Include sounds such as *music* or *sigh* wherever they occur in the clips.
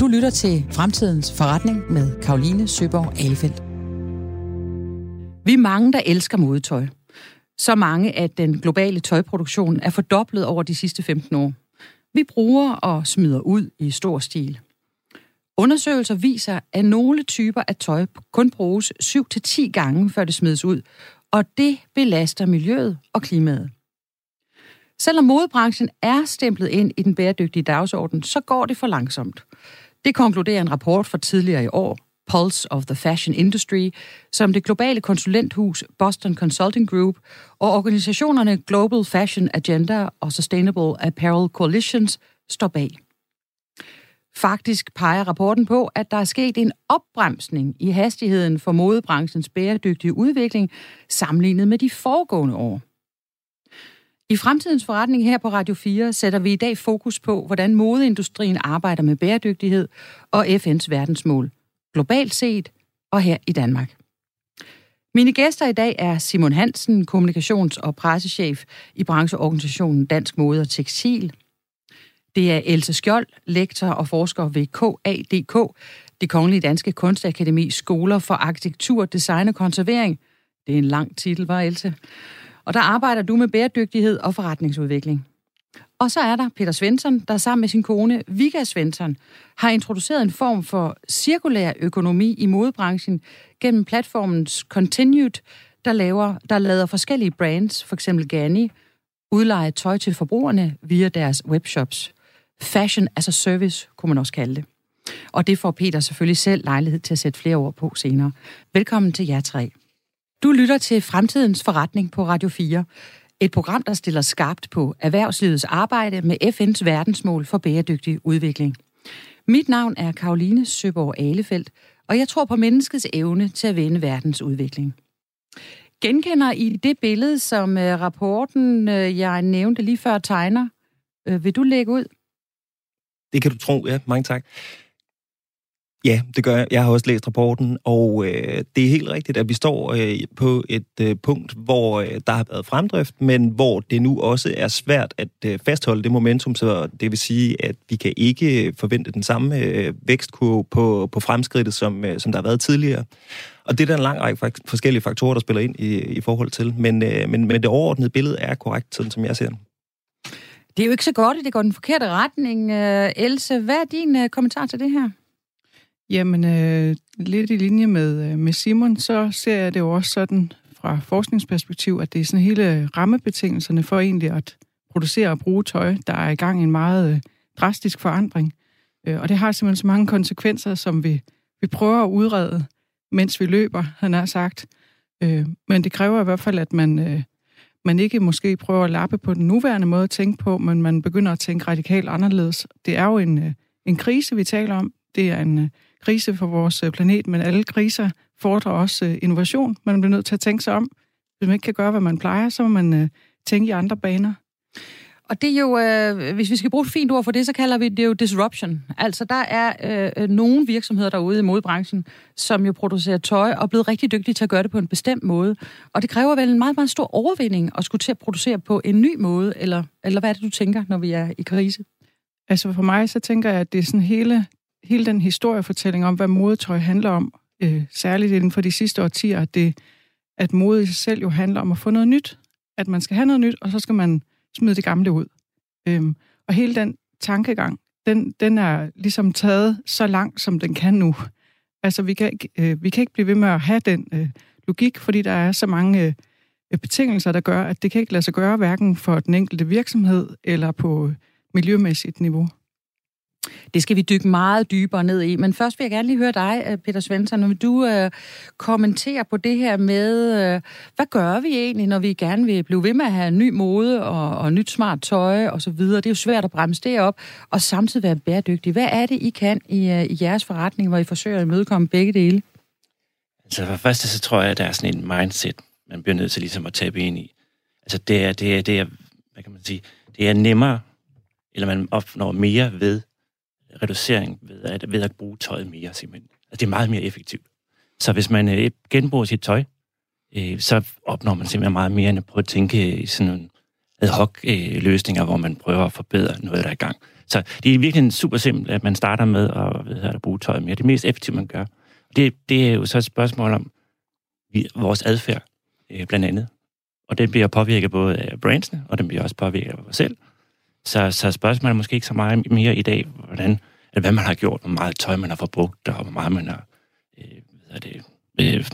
Du lytter til Fremtidens Forretning med Karoline Søborg Alefeldt. Vi er mange, der elsker modetøj. Så mange, at den globale tøjproduktion er fordoblet over de sidste 15 år. Vi bruger og smider ud i stor stil. Undersøgelser viser, at nogle typer af tøj kun bruges 7-10 gange, før det smides ud, og det belaster miljøet og klimaet. Selvom modebranchen er stemplet ind i den bæredygtige dagsorden, så går det for langsomt. Det konkluderer en rapport fra tidligere i år, Pulse of the Fashion Industry, som det globale konsulenthus Boston Consulting Group og organisationerne Global Fashion Agenda og Sustainable Apparel Coalitions står bag. Faktisk peger rapporten på, at der er sket en opbremsning i hastigheden for modebranchens bæredygtige udvikling sammenlignet med de foregående år. I fremtidens forretning her på Radio 4 sætter vi i dag fokus på, hvordan modeindustrien arbejder med bæredygtighed og FN's verdensmål, globalt set og her i Danmark. Mine gæster i dag er Simon Hansen, kommunikations- og pressechef i brancheorganisationen Dansk Mode og Tekstil. Det er Else Skjold, lektor og forsker ved KADK, det Kongelige Danske Kunstakademi Skoler for Arkitektur, Design og Konservering. Det er en lang titel, var Else. Og der arbejder du med bæredygtighed og forretningsudvikling. Og så er der Peter Svensson, der sammen med sin kone Vika Svensson har introduceret en form for cirkulær økonomi i modebranchen gennem platformens Continued, der, laver, der lader forskellige brands, f.eks. Ganni, udleje tøj til forbrugerne via deres webshops. Fashion as a service, kunne man også kalde det. Og det får Peter selvfølgelig selv lejlighed til at sætte flere ord på senere. Velkommen til jer tre. Du lytter til Fremtidens Forretning på Radio 4. Et program, der stiller skarpt på erhvervslivets arbejde med FN's verdensmål for bæredygtig udvikling. Mit navn er Karoline Søborg Alefeldt, og jeg tror på menneskets evne til at vende verdens udvikling. Genkender I det billede, som øh, rapporten, øh, jeg nævnte lige før, tegner? Øh, vil du lægge ud? Det kan du tro, ja. Mange tak. Ja, det gør jeg. Jeg har også læst rapporten, og øh, det er helt rigtigt, at vi står øh, på et øh, punkt, hvor øh, der har været fremdrift, men hvor det nu også er svært at øh, fastholde det momentum, så det vil sige, at vi kan ikke øh, forvente den samme øh, vækstkurve på, på fremskridtet, som, øh, som der har været tidligere. Og det er der en lang række forskellige faktorer, der spiller ind i, i forhold til, men, øh, men, men det overordnede billede er korrekt, sådan som jeg ser det. Det er jo ikke så godt, at det går den forkerte retning. Øh, Else, hvad er din øh, kommentar til det her? Jamen, øh, lidt i linje med, øh, med Simon, så ser jeg det jo også sådan fra forskningsperspektiv, at det er sådan hele rammebetingelserne for egentlig at producere og bruge tøj, der er i gang en meget øh, drastisk forandring. Øh, og det har simpelthen så mange konsekvenser, som vi, vi prøver at udrede, mens vi løber, han har sagt. Øh, men det kræver i hvert fald, at man, øh, man ikke måske prøver at lappe på den nuværende måde at tænke på, men man begynder at tænke radikalt anderledes. Det er jo en, øh, en krise, vi taler om. Det er en øh, krise for vores øh, planet, men alle kriser fordrer også øh, innovation. Man bliver nødt til at tænke sig om. Hvis man ikke kan gøre, hvad man plejer, så må man øh, tænke i andre baner. Og det er jo, øh, hvis vi skal bruge et fint ord for det, så kalder vi det jo disruption. Altså, der er øh, nogle virksomheder derude i modebranchen, som jo producerer tøj og er blevet rigtig dygtige til at gøre det på en bestemt måde. Og det kræver vel en meget, meget stor overvinding at skulle til at producere på en ny måde, eller, eller hvad er det, du tænker, når vi er i krise? Altså for mig, så tænker jeg, at det er sådan hele hele den historiefortælling om, hvad modetøj handler om, øh, særligt inden for de sidste årtier, at, det, at mode i sig selv jo handler om at få noget nyt. At man skal have noget nyt, og så skal man smide det gamle ud. Øhm, og hele den tankegang, den, den er ligesom taget så langt, som den kan nu. Altså, vi kan ikke, øh, vi kan ikke blive ved med at have den øh, logik, fordi der er så mange øh, betingelser, der gør, at det kan ikke lade sig gøre, hverken for den enkelte virksomhed eller på miljømæssigt niveau. Det skal vi dykke meget dybere ned i. Men først vil jeg gerne lige høre dig, øh, Peter Svensson, når du øh, kommenterer på det her med, øh, hvad gør vi egentlig, når vi gerne vil blive ved med at have ny mode og, og nyt smart tøj og så videre. Det er jo svært at bremse det op, og samtidig være bæredygtig. Hvad er det, I kan i, øh, i jeres forretning, hvor I forsøger at imødekomme begge dele? Altså for det første, så tror jeg, at der er sådan en mindset, man bliver nødt til ligesom at tabe ind i. Altså det er, det er, det er, hvad kan man sige, det er nemmere, eller man opnår mere ved reducering ved at, ved at bruge tøjet mere, simpelthen. Altså, det er meget mere effektivt. Så hvis man øh, genbruger sit tøj, øh, så opnår man simpelthen meget mere end at prøve at tænke i sådan en ad hoc øh, løsninger, hvor man prøver at forbedre noget, der er i gang. Så det er virkelig super simpelt, at man starter med at, ved at bruge tøjet mere. Det er mest effektivt, man gør. Det, det er jo så et spørgsmål om vi, vores adfærd, øh, blandt andet. Og det bliver påvirket både af brandsene, og den bliver også påvirket af os selv. Så, så spørgsmålet er måske ikke så meget mere i dag, hvordan, eller hvad man har gjort, hvor meget tøj man har forbrugt, og hvor meget man har, øh, hvad det, øh,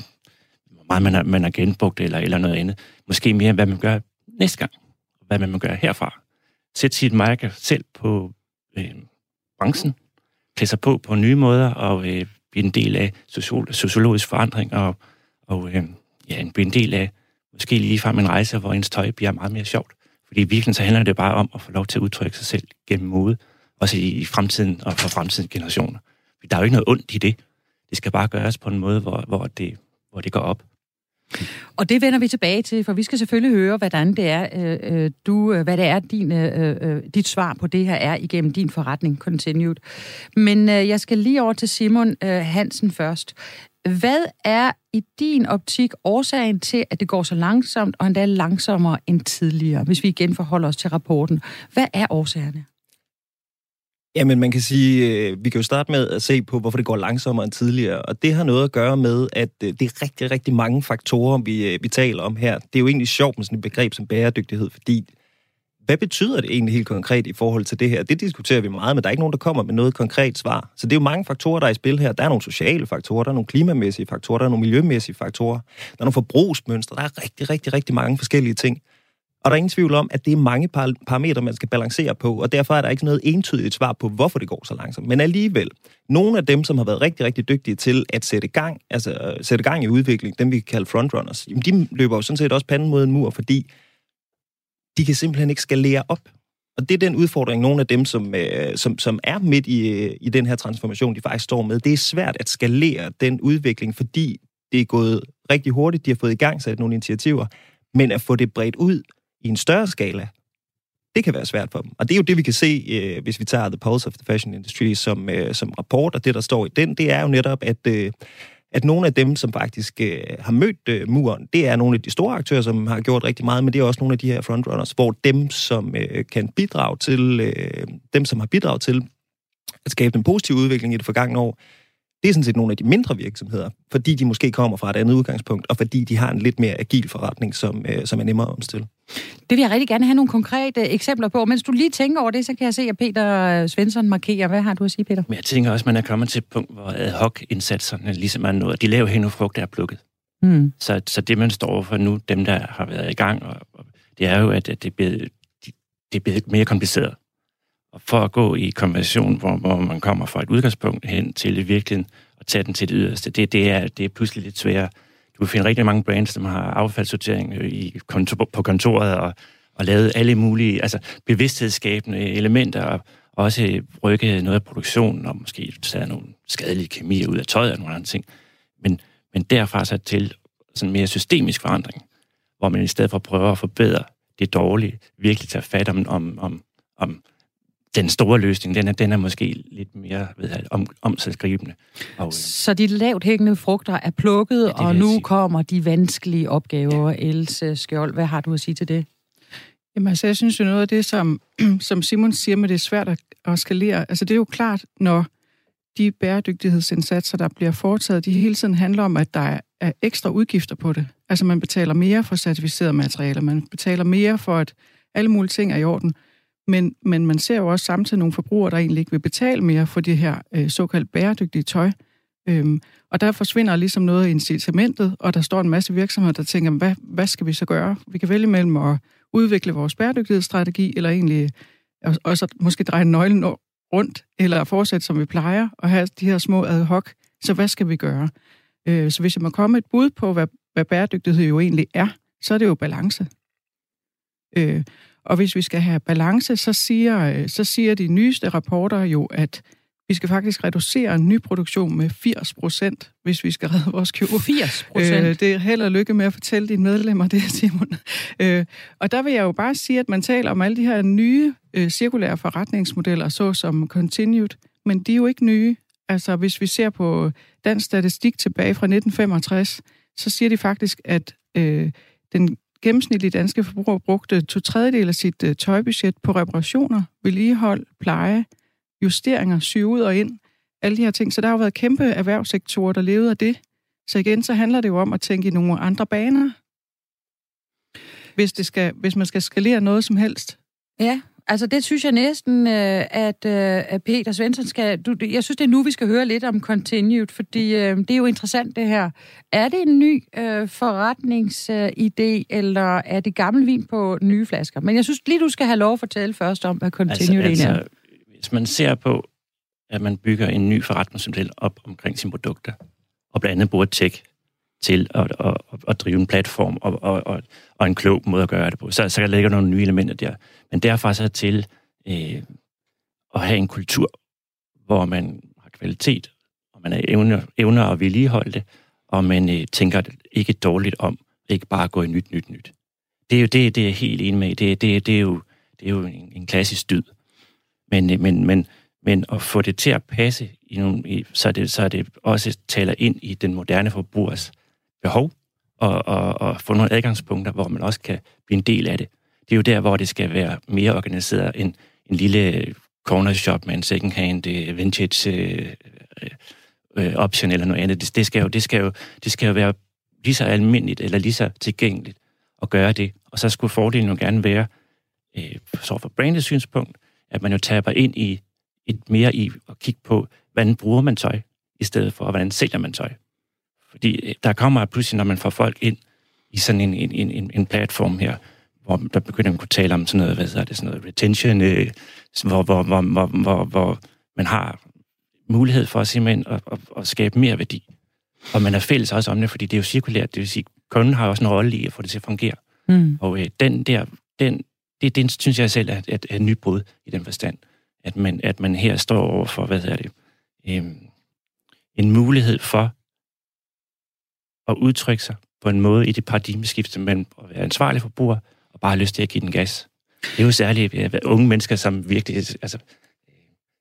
hvor meget man har, man har genbrugt, eller, eller noget andet. Måske mere, hvad man gør næste gang, hvad man må gøre herfra. Sæt sit mærke selv på øh, branchen, klæde sig på på nye måder, og øh, blive en del af sociologisk forandring, og, og øh, ja, blive en del af måske ligefrem en rejse, hvor ens tøj bliver meget mere sjovt. Fordi i virkeligheden så handler det bare om at få lov til at udtrykke sig selv gennem mode, også i, i fremtiden og for fremtidens generationer. For der er jo ikke noget ondt i det. Det skal bare gøres på en måde, hvor, hvor, det, hvor det går op. Og det vender vi tilbage til, for vi skal selvfølgelig høre, hvordan det er, øh, øh du, øh, hvad det er, din, øh, øh, dit svar på det her er igennem din forretning Continued. Men øh, jeg skal lige over til Simon øh, Hansen først. Hvad er i din optik årsagen til, at det går så langsomt, og endda langsommere end tidligere, hvis vi igen forholder os til rapporten? Hvad er årsagerne? Jamen, man kan sige, øh, vi kan jo starte med at se på, hvorfor det går langsommere end tidligere. Og det har noget at gøre med, at øh, det er rigtig, rigtig mange faktorer, vi, øh, vi taler om her. Det er jo egentlig sjovt med sådan et begreb som bæredygtighed, fordi hvad betyder det egentlig helt konkret i forhold til det her? Det diskuterer vi meget, men der er ikke nogen, der kommer med noget konkret svar. Så det er jo mange faktorer, der er i spil her. Der er nogle sociale faktorer, der er nogle klimamæssige faktorer, der er nogle miljømæssige faktorer, der er nogle forbrugsmønstre, der er rigtig, rigtig, rigtig mange forskellige ting. Og der er ingen tvivl om, at det er mange par- parametre, man skal balancere på, og derfor er der ikke noget entydigt svar på, hvorfor det går så langsomt. Men alligevel, nogle af dem, som har været rigtig, rigtig dygtige til at sætte gang, altså øh, sætte gang i udvikling, dem vi kan kalde frontrunners, jamen de løber jo sådan set også panden mod en mur, fordi de kan simpelthen ikke skalere op. Og det er den udfordring, nogle af dem, som, øh, som, som er midt i, øh, i den her transformation, de faktisk står med. Det er svært at skalere den udvikling, fordi det er gået rigtig hurtigt. De har fået i gang sat nogle initiativer, men at få det bredt ud i en større skala, det kan være svært for dem. Og det er jo det, vi kan se, øh, hvis vi tager The Pulse of the Fashion Industry som, øh, som rapport, og det, der står i den, det er jo netop, at, øh, at nogle af dem, som faktisk øh, har mødt øh, muren, det er nogle af de store aktører, som har gjort rigtig meget, men det er også nogle af de her frontrunners, hvor dem, som øh, kan bidrage til, øh, dem, som har bidraget til at skabe en positiv udvikling i det forgangne år, det er sådan set nogle af de mindre virksomheder, fordi de måske kommer fra et andet udgangspunkt, og fordi de har en lidt mere agil forretning, som, øh, som er nemmere at omstille. Det vil jeg rigtig gerne have nogle konkrete eksempler på. Mens du lige tænker over det, så kan jeg se, at Peter Svensson markerer. Hvad har du at sige, Peter? Men jeg tænker også, at man er kommet til et punkt, hvor ad hoc indsatserne ligesom er noget. De laver hen frugt, der er plukket. Mm. Så, så det, man står for nu, dem, der har været i gang, og, og det er jo, at, at det, bliver, det er blevet mere kompliceret. Og for at gå i konversion, hvor, hvor man kommer fra et udgangspunkt hen til i virkeligheden og tage den til det yderste, det, det, er, det er pludselig lidt sværere. Du vil finde rigtig mange brands, som har affaldssortering øh, i kontor, på kontoret og, og lavet alle mulige altså bevidsthedsskabende elementer og også rykke noget af produktionen og måske tage nogle skadelige kemier ud af tøjet og nogle andre ting. Men, men derfra så til sådan mere systemisk forandring, hvor man i stedet for prøver at forbedre det dårlige, virkelig tager fat om, om, om, om den store løsning, den er, den er måske lidt mere ved jeg, om, omsatsgribende. Og, øh, så de lavt hængende frugter er plukket, ja, og nu sige. kommer de vanskelige opgaver. Ja. Else Skjold, hvad har du at sige til det? Jamen altså, jeg synes jo noget af det, som, *clears throat* som Simon siger med, det er svært at, at skalere. Altså, det er jo klart, når de bæredygtighedsindsatser, der bliver foretaget, de hele tiden handler om, at der er, er ekstra udgifter på det. Altså, man betaler mere for certificerede materialer, man betaler mere for, at alle mulige ting er i orden. Men, men man ser jo også samtidig nogle forbrugere, der egentlig ikke vil betale mere for det her øh, såkaldt bæredygtige tøj. Øhm, og der forsvinder ligesom noget af incitamentet, og der står en masse virksomheder, der tænker, hvad, hvad skal vi så gøre? Vi kan vælge mellem at udvikle vores bæredygtighedsstrategi, eller egentlig også måske dreje nøglen rundt, eller fortsætte, som vi plejer, og have de her små ad hoc. Så hvad skal vi gøre? Øh, så hvis jeg må komme et bud på, hvad, hvad bæredygtighed jo egentlig er, så er det jo balance. Øh, og hvis vi skal have balance, så siger, så siger de nyeste rapporter jo, at vi skal faktisk reducere nyproduktion med 80 procent, hvis vi skal redde vores kjole. 80 procent? Øh, det er held og lykke med at fortælle dine medlemmer det, *laughs* Simon. Øh, og der vil jeg jo bare sige, at man taler om alle de her nye øh, cirkulære forretningsmodeller, såsom Continued, men de er jo ikke nye. Altså, hvis vi ser på dansk statistik tilbage fra 1965, så siger de faktisk, at øh, den gennemsnitlige danske forbruger brugte to tredjedel af sit øh, tøjbudget på reparationer, vedligehold, pleje, justeringer, syge ud og ind, alle de her ting. Så der har jo været kæmpe erhvervssektorer, der levede af det. Så igen, så handler det jo om at tænke i nogle andre baner, hvis, det skal, hvis man skal skalere noget som helst. Ja, altså det synes jeg næsten, øh, at, øh, at Peter Svensson skal... Du, jeg synes, det er nu, vi skal høre lidt om Continued, fordi øh, det er jo interessant det her. Er det en ny øh, forretningsidé, eller er det gammel vin på nye flasker? Men jeg synes lige, du skal have lov at fortælle først om, hvad Continued altså, er. Altså, hvis man ser på, at man bygger en ny forretningsmodel op omkring sine produkter, og blandt andet bruger tech til at, at, at, at drive en platform og, og, og, og en klog måde at gøre det på. Så, så der ligger nogle nye elementer der. Men derfra så til øh, at have en kultur, hvor man har kvalitet, og man er evner, evner at vedligeholde det, og man øh, tænker ikke dårligt om, ikke bare gå i nyt, nyt, nyt. Det er jo det, det er helt enig med. Det, det, det, er jo, det er jo en, en klassisk dyd. Men, øh, men, men, men at få det til at passe, i nogle, i, så, det, så det også taler ind i den moderne forbrugers behov, og, og, og få nogle adgangspunkter, hvor man også kan blive en del af det. Det er jo der, hvor det skal være mere organiseret end en lille corner shop med en second hand øh, vintage øh, øh, option eller noget andet. Det, det, skal jo, det, skal jo, det skal jo være lige så almindeligt eller lige så tilgængeligt at gøre det. Og så skulle fordelen jo gerne være, øh, så fra brandets synspunkt, at man jo taber ind i et mere i at kigge på, hvordan bruger man tøj, i stedet for, hvordan sælger man tøj. Fordi øh, der kommer pludselig, når man får folk ind i sådan en, en, en, en platform her, hvor der begynder man at kunne tale om sådan noget, hvad hedder det, sådan noget retention, øh, hvor, hvor, hvor, hvor, hvor, hvor man har mulighed for simpelthen at, at, at skabe mere værdi. Og man er fælles også om det, fordi det er jo cirkulært, det vil sige, kunden har også en rolle i at få det til at fungere. Mm. Og øh, den der, den, det, det synes jeg selv er, er, er nybrud i den forstand, at man, at man her står over for, hvad hedder det, øh, en mulighed for at udtrykke sig på en måde i det paradigmeskifte mellem at være ansvarlig forbruger og bare have lyst til at give den gas. Det er jo særligt ja, unge mennesker, som virkelig altså,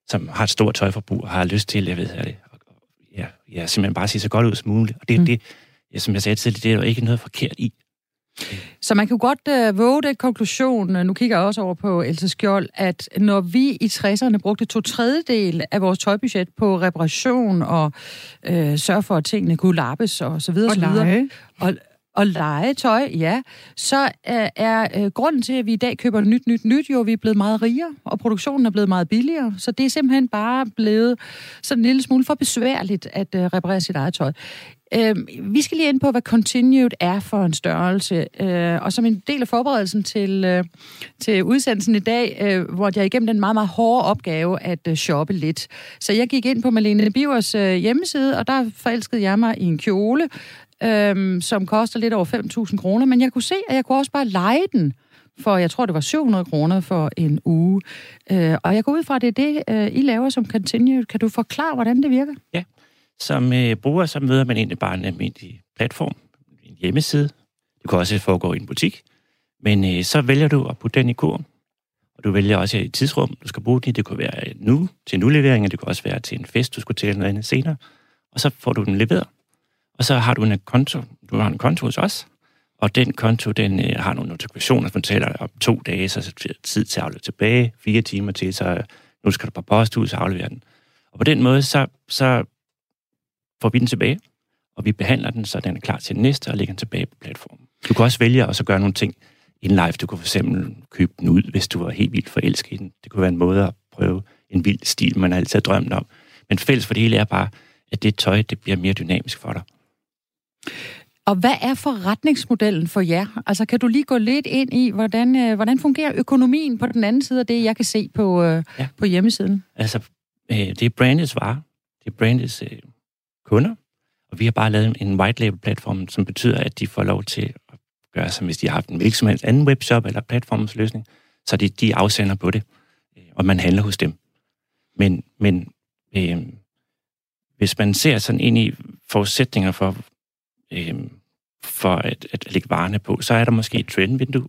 som har et stort tøjforbrug og har lyst til, jeg ved det, ja, ja, simpelthen bare se så godt ud som muligt. Og det, mm. det ja, som jeg sagde tidligere, det er jo ikke noget forkert i. Så man kan jo godt uh, våge den konklusion, nu kigger jeg også over på Else Skjold, at når vi i 60'erne brugte to tredjedel af vores tøjbudget på reparation og uh, sørge for, at tingene kunne lappes og så videre, og, så videre, og, og lege tøj, ja, så øh, er øh, grunden til, at vi i dag køber nyt, nyt, nyt, jo, vi er blevet meget rigere, og produktionen er blevet meget billigere, så det er simpelthen bare blevet sådan en lille smule for besværligt at øh, reparere sit eget tøj. Øh, vi skal lige ind på, hvad Continued er for en størrelse. Øh, og som en del af forberedelsen til, øh, til udsendelsen i dag, øh, hvor jeg igennem den meget, meget hårde opgave at øh, shoppe lidt. Så jeg gik ind på Malene Bivers øh, hjemmeside, og der forelskede jeg mig i en kjole, øh, som koster lidt over 5.000 kroner. Men jeg kunne se, at jeg kunne også bare lege den for, jeg tror, det var 700 kroner for en uge. Øh, og jeg går ud fra, at det er det, øh, I laver som Continue. Kan du forklare, hvordan det virker? Ja, som øh, bruger, så møder man egentlig bare en almindelig platform, en hjemmeside. Det kan også foregå i en butik. Men øh, så vælger du at putte den i kurven. Og du vælger også et tidsrum, du skal bruge den Det kunne være nu til en udlevering, og det kunne også være til en fest, du skulle til noget andet senere. Og så får du den leveret. Og så har du en konto. Du har en konto hos os. Og den konto, den øh, har nogle notifikationer, som taler om to dage, så er tid til at aflevere tilbage, fire timer til, så øh, nu skal du på posthus og aflevere den. Og på den måde, så, så får vi den tilbage, og vi behandler den, så den er klar til den næste, og lægger den tilbage på platformen. Du kan også vælge at så gøre nogle ting in live. Du kunne for eksempel købe den ud, hvis du var helt vildt forelsket i den. Det kunne være en måde at prøve en vild stil, man altid har drømt om. Men fælles for det hele er bare, at det tøj, det bliver mere dynamisk for dig. Og hvad er forretningsmodellen for jer? Altså, kan du lige gå lidt ind i, hvordan, øh, hvordan fungerer økonomien på den anden side af det, jeg kan se på, øh, ja. på hjemmesiden? Altså, øh, det er brandets vare. Det er brandets øh, kunder, og vi har bare lavet en white label platform, som betyder, at de får lov til at gøre som hvis de har haft en hvilken anden webshop eller platformsløsning, så de, de afsender på det, øh, og man handler hos dem. Men, men øh, hvis man ser sådan ind i forudsætninger for, øh, for at, at lægge varerne på, så er der måske et trendvindue,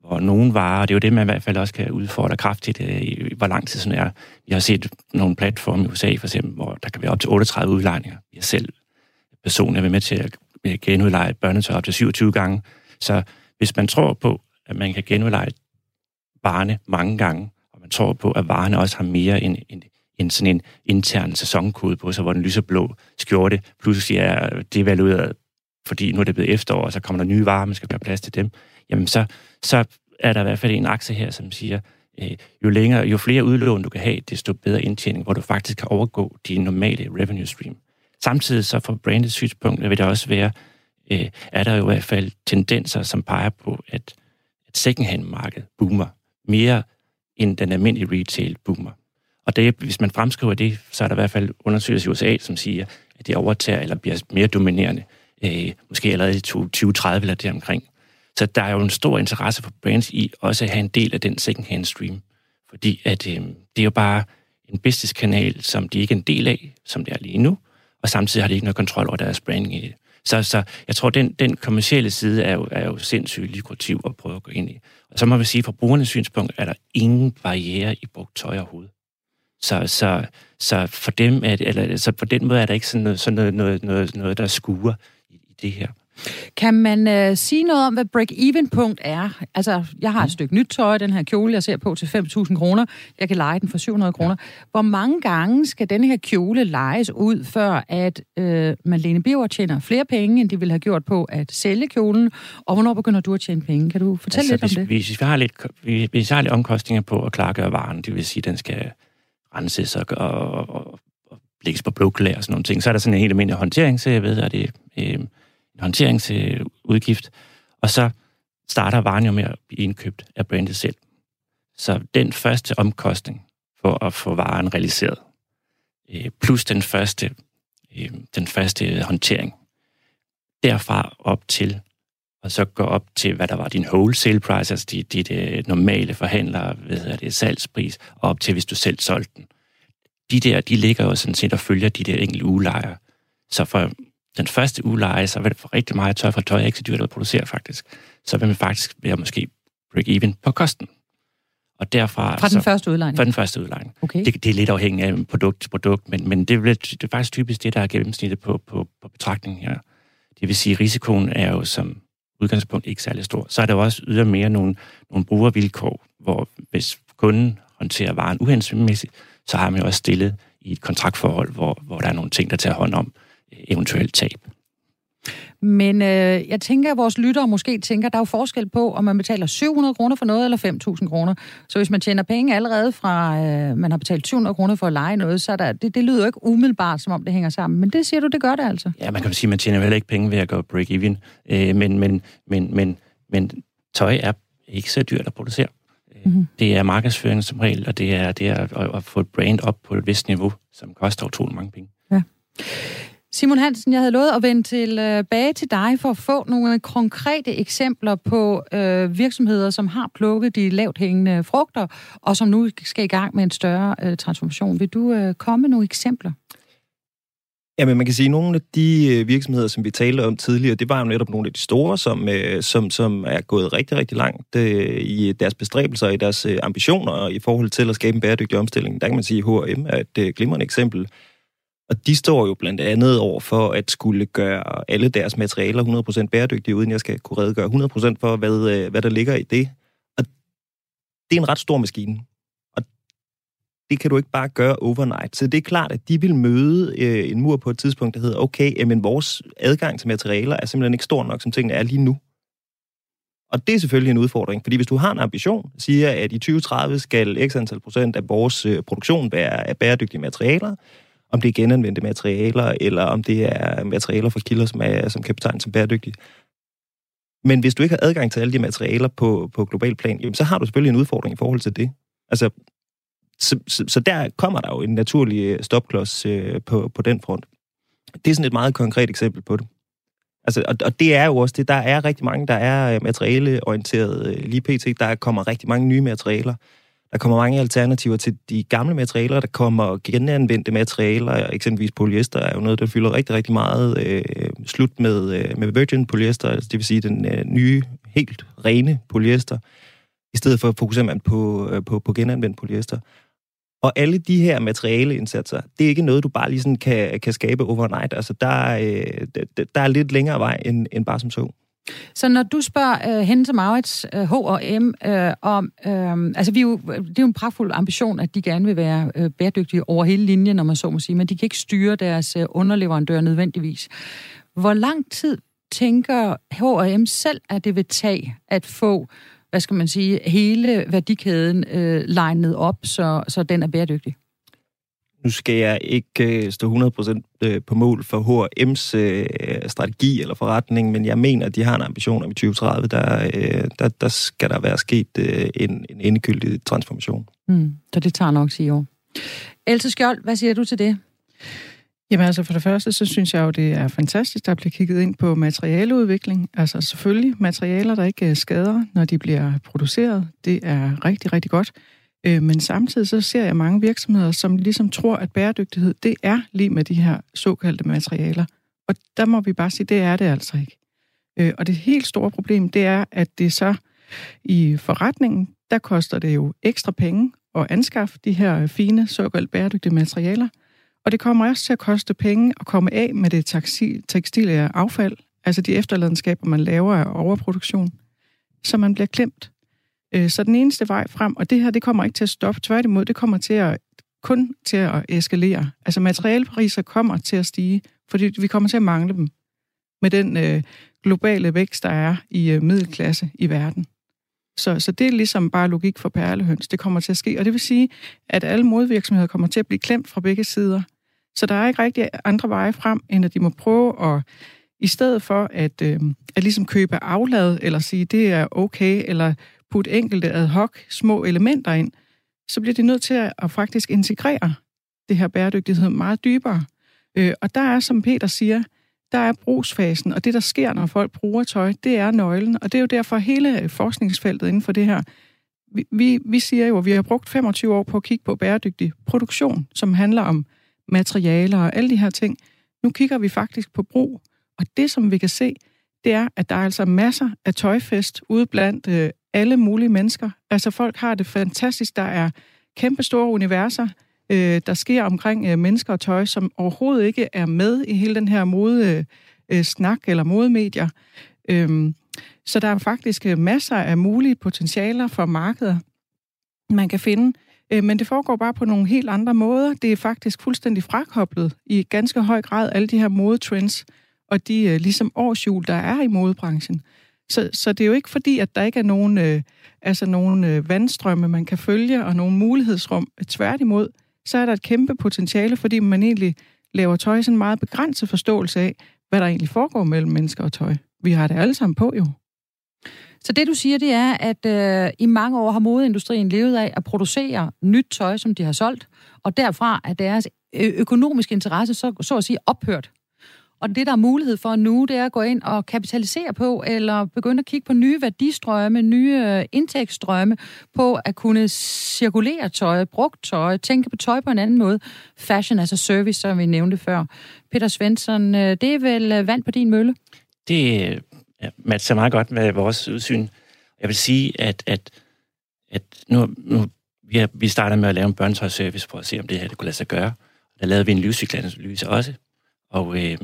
hvor nogle varer, og det er jo det, man i hvert fald også kan udfordre kraftigt, øh, hvor lang tid sådan er. Vi har set nogle platforme i USA for eksempel, hvor der kan være op til 38 udlejninger. Jeg selv personligt er med til at øh, genudleje børnetøj op til 27 gange. Så hvis man tror på, at man kan genudleje varerne mange gange, og man tror på, at varerne også har mere end, end, end sådan en intern sæsonkode på sig, hvor den lyseblå skjorte pludselig er devalueret, fordi nu er det blevet efterår, og så kommer der nye varer, man skal være plads til dem, jamen så, så er der i hvert fald en akse her, som siger, øh, jo længere, jo flere udlån du kan have, desto bedre indtjening, hvor du faktisk kan overgå de normale revenue stream. Samtidig så fra brandets synspunkt vil det også være, øh, er der jo i hvert fald tendenser, som peger på, at, at secondhand-markedet boomer mere end den almindelige retail boomer. Og det, hvis man fremskriver det, så er der i hvert fald undersøgelser i USA, som siger, at det overtager eller bliver mere dominerende, øh, måske allerede i 2030 eller deromkring. Så der er jo en stor interesse for brands i også at have en del af den second-hand stream. Fordi at, øh, det er jo bare en business-kanal, som de ikke er en del af, som det er lige nu, og samtidig har de ikke noget kontrol over deres branding i det. Så, så jeg tror, den, den kommercielle side er jo, er jo sindssygt lukrativ at prøve at gå ind i. Og så må vi sige, at fra brugernes synspunkt er der ingen barriere i brugt tøj overhovedet. Så, så, så, for dem er det, eller, så på den måde er der ikke sådan noget, sådan noget, noget, noget, noget der skuer det her. Kan man øh, sige noget om, hvad break-even-punkt er? Altså, jeg har et stykke nyt tøj, den her kjole, jeg ser på til 5.000 kroner. Jeg kan lege den for 700 kroner. Hvor mange gange skal den her kjole lejes ud, før at øh, Malene Biver tjener flere penge, end de ville have gjort på at sælge kjolen? Og hvornår begynder du at tjene penge? Kan du fortælle altså, lidt om hvis, det? Hvis vi har lidt, hvis vi har lidt omkostninger på at klargøre varen, det vil sige, at den skal renses og, og, og, og lægges på bloklærer og sådan nogle ting, så er der sådan en helt almindelig håndtering, så jeg ved, at det øh, en håndteringsudgift, og så starter varen jo med at blive indkøbt af brandet selv. Så den første omkostning for at få varen realiseret, øh, plus den første, øh, den første håndtering, derfra op til, og så gå op til, hvad der var din wholesale price, altså dit, dit øh, normale forhandler, hvad hedder det, salgspris, og op til, hvis du selv solgte den. De der, de ligger jo sådan set og følger de der enkelte ugelejre. Så for den første uge så vil det få rigtig meget tøj, for tøj ikke så dyrt at producere faktisk. Så vil man faktisk være måske break even på kosten. Og derfra... Fra den så, første udlejning? Fra den første udlejning. Okay. Det, det er lidt afhængigt af produkt til produkt, men, men det, er, det er faktisk typisk det, der er gennemsnittet på, på, på betragtningen her. Det vil sige, at risikoen er jo som udgangspunkt ikke særlig stor. Så er der jo også ydermere nogle, nogle brugervilkår, hvor hvis kunden håndterer varen uhensigtsmæssigt, så har man jo også stillet i et kontraktforhold, hvor, hvor der er nogle ting, der tager hånd om eventuelt tab. Men øh, jeg tænker, at vores lyttere måske tænker, at der er jo forskel på, om man betaler 700 kroner for noget eller 5.000 kroner. Så hvis man tjener penge allerede fra, øh, man har betalt 700 kroner for at lege noget, så der, det, det lyder jo ikke umiddelbart, som om det hænger sammen. Men det siger du, det gør det altså. Ja, man kan sige, at man tjener heller ikke penge ved at gå break-even. Øh, men, men, men, men, men tøj er ikke så dyrt at producere. Mm-hmm. Det er markedsføring som regel, og det er, det er at, at få et brand op på et vist niveau, som koster utrolig mange penge. Ja. Simon Hansen, jeg havde lovet at vende øh, tilbage til dig for at få nogle konkrete eksempler på øh, virksomheder, som har plukket de lavt hængende frugter, og som nu skal i gang med en større øh, transformation. Vil du øh, komme med nogle eksempler? Jamen, man kan sige, at nogle af de øh, virksomheder, som vi talte om tidligere, det var jo netop nogle af de store, som, øh, som, som er gået rigtig, rigtig langt i deres bestræbelser, i deres ambitioner i forhold til at skabe en bæredygtig omstilling. Der kan man sige, at H&M er et glimrende eksempel og de står jo blandt andet over for at skulle gøre alle deres materialer 100% bæredygtige, uden jeg skal kunne redegøre 100% for, hvad, øh, hvad der ligger i det. Og det er en ret stor maskine. Og det kan du ikke bare gøre overnight. Så det er klart, at de vil møde øh, en mur på et tidspunkt, der hedder, okay, men vores adgang til materialer er simpelthen ikke stor nok, som tingene er lige nu. Og det er selvfølgelig en udfordring, fordi hvis du har en ambition, siger, at i 2030 skal x antal procent af vores øh, produktion være af bæredygtige materialer, om det er genanvendte materialer, eller om det er materialer fra kilder, som, er, som kan betegnes som bæredygtige. Men hvis du ikke har adgang til alle de materialer på, på global plan, jamen, så har du selvfølgelig en udfordring i forhold til det. Altså, så, så, så der kommer der jo en naturlig øh, stopklods øh, på, på den front. Det er sådan et meget konkret eksempel på det. Altså, og, og det er jo også det, der er rigtig mange, der er øh, materialeorienteret øh, lige pt. Der kommer rigtig mange nye materialer. Der kommer mange alternativer til de gamle materialer. Der kommer genanvendte materialer. Eksempelvis polyester er jo noget, der fylder rigtig, rigtig meget. Øh, slut med, øh, med virgin polyester, altså det vil sige den øh, nye, helt rene polyester. I stedet for fokuserer man på, øh, på, på genanvendt polyester. Og alle de her materialeindsatser, det er ikke noget, du bare lige sådan kan, kan skabe overnight. Altså, der, øh, der, der er lidt længere vej end, end bare som så. Så når du spørger uh, hende til Maurits, uh, H&M, uh, om... Uh, altså, vi er jo, det er jo en pragtfuld ambition, at de gerne vil være uh, bæredygtige over hele linjen, når man så må sige, men de kan ikke styre deres uh, underleverandører nødvendigvis. Hvor lang tid tænker H&M selv, at det vil tage at få, hvad skal man sige, hele værdikæden uh, legnet op, så, så den er bæredygtig? Nu skal jeg ikke øh, stå 100% øh, på mål for H&M's øh, strategi eller forretning, men jeg mener, at de har en ambition om i 2030, der, der, der skal der være sket en, en endegyldig transformation. Mm, så det tager nok 10 år. Else Skjold, hvad siger du til det? Jamen altså for det første, så synes jeg jo, det er fantastisk, der bliver kigget ind på materialeudvikling. Altså selvfølgelig materialer, der ikke skader, når de bliver produceret. Det er rigtig, rigtig godt. Øh, men samtidig så ser jeg mange virksomheder, som ligesom tror, at bæredygtighed, det er lige med de her såkaldte materialer. Og der må vi bare sige, det er det altså ikke. Øh, og det helt store problem, det er, at det så i forretningen, der koster det jo ekstra penge at anskaffe de her fine, såkaldt bæredygtige materialer. Og det kommer også til at koste penge at komme af med det tekstile affald, altså de efterladenskaber, man laver af overproduktion, så man bliver klemt. Øh, så den eneste vej frem, og det her, det kommer ikke til at stoppe, tværtimod, det kommer til at kun til at eskalere. Altså materialpriser kommer til at stige, fordi vi kommer til at mangle dem med den øh, globale vækst, der er i øh, middelklasse i verden. Så, så det er ligesom bare logik for perlehøns. Det kommer til at ske, og det vil sige, at alle modvirksomheder kommer til at blive klemt fra begge sider. Så der er ikke rigtig andre veje frem, end at de må prøve at, i stedet for at, øh, at ligesom købe aflad, eller sige, det er okay, eller putte enkelte ad hoc små elementer ind, så bliver de nødt til at, at faktisk integrere det her bæredygtighed meget dybere. Øh, og der er, som Peter siger, der er brugsfasen, og det, der sker, når folk bruger tøj, det er nøglen. Og det er jo derfor hele forskningsfeltet inden for det her. Vi, vi, vi siger jo, at vi har brugt 25 år på at kigge på bæredygtig produktion, som handler om materialer og alle de her ting. Nu kigger vi faktisk på brug, og det, som vi kan se, det er, at der er altså masser af tøjfest ude blandt øh, alle mulige mennesker. Altså folk har det fantastisk. Der er kæmpe store universer, øh, der sker omkring øh, mennesker og tøj, som overhovedet ikke er med i hele den her mode øh, snak eller modemedier. Øhm, så der er faktisk øh, masser af mulige potentialer for markeder, man kan finde. Øh, men det foregår bare på nogle helt andre måder. Det er faktisk fuldstændig frakoblet i ganske høj grad alle de her modetrends og de øh, ligesom årsjul, der er i modebranchen. Så, så det er jo ikke fordi, at der ikke er nogen, øh, altså nogen øh, vandstrømme, man kan følge, og nogen mulighedsrum. Tværtimod, så er der et kæmpe potentiale, fordi man egentlig laver tøj sådan en meget begrænset forståelse af, hvad der egentlig foregår mellem mennesker og tøj. Vi har det alle sammen på jo. Så det du siger, det er, at øh, i mange år har modeindustrien levet af at producere nyt tøj, som de har solgt, og derfra er deres øh, økonomiske interesse så, så at sige ophørt. Og det, der er mulighed for nu, det er at gå ind og kapitalisere på, eller begynde at kigge på nye værdistrømme, nye øh, indtægtsstrømme, på at kunne cirkulere tøj, brugt tøj, tænke på tøj på en anden måde. Fashion as a service, som vi nævnte før. Peter Svensson, øh, det er vel øh, vand på din mølle? Det ja, matcher meget godt med vores udsyn. Jeg vil sige, at, at, at nu, nu vi, har, vi starter med at lave en børnetøjservice for at se, om det her det kunne lade sig gøre. Der lavede vi en livscykelanalyse også. Og øh,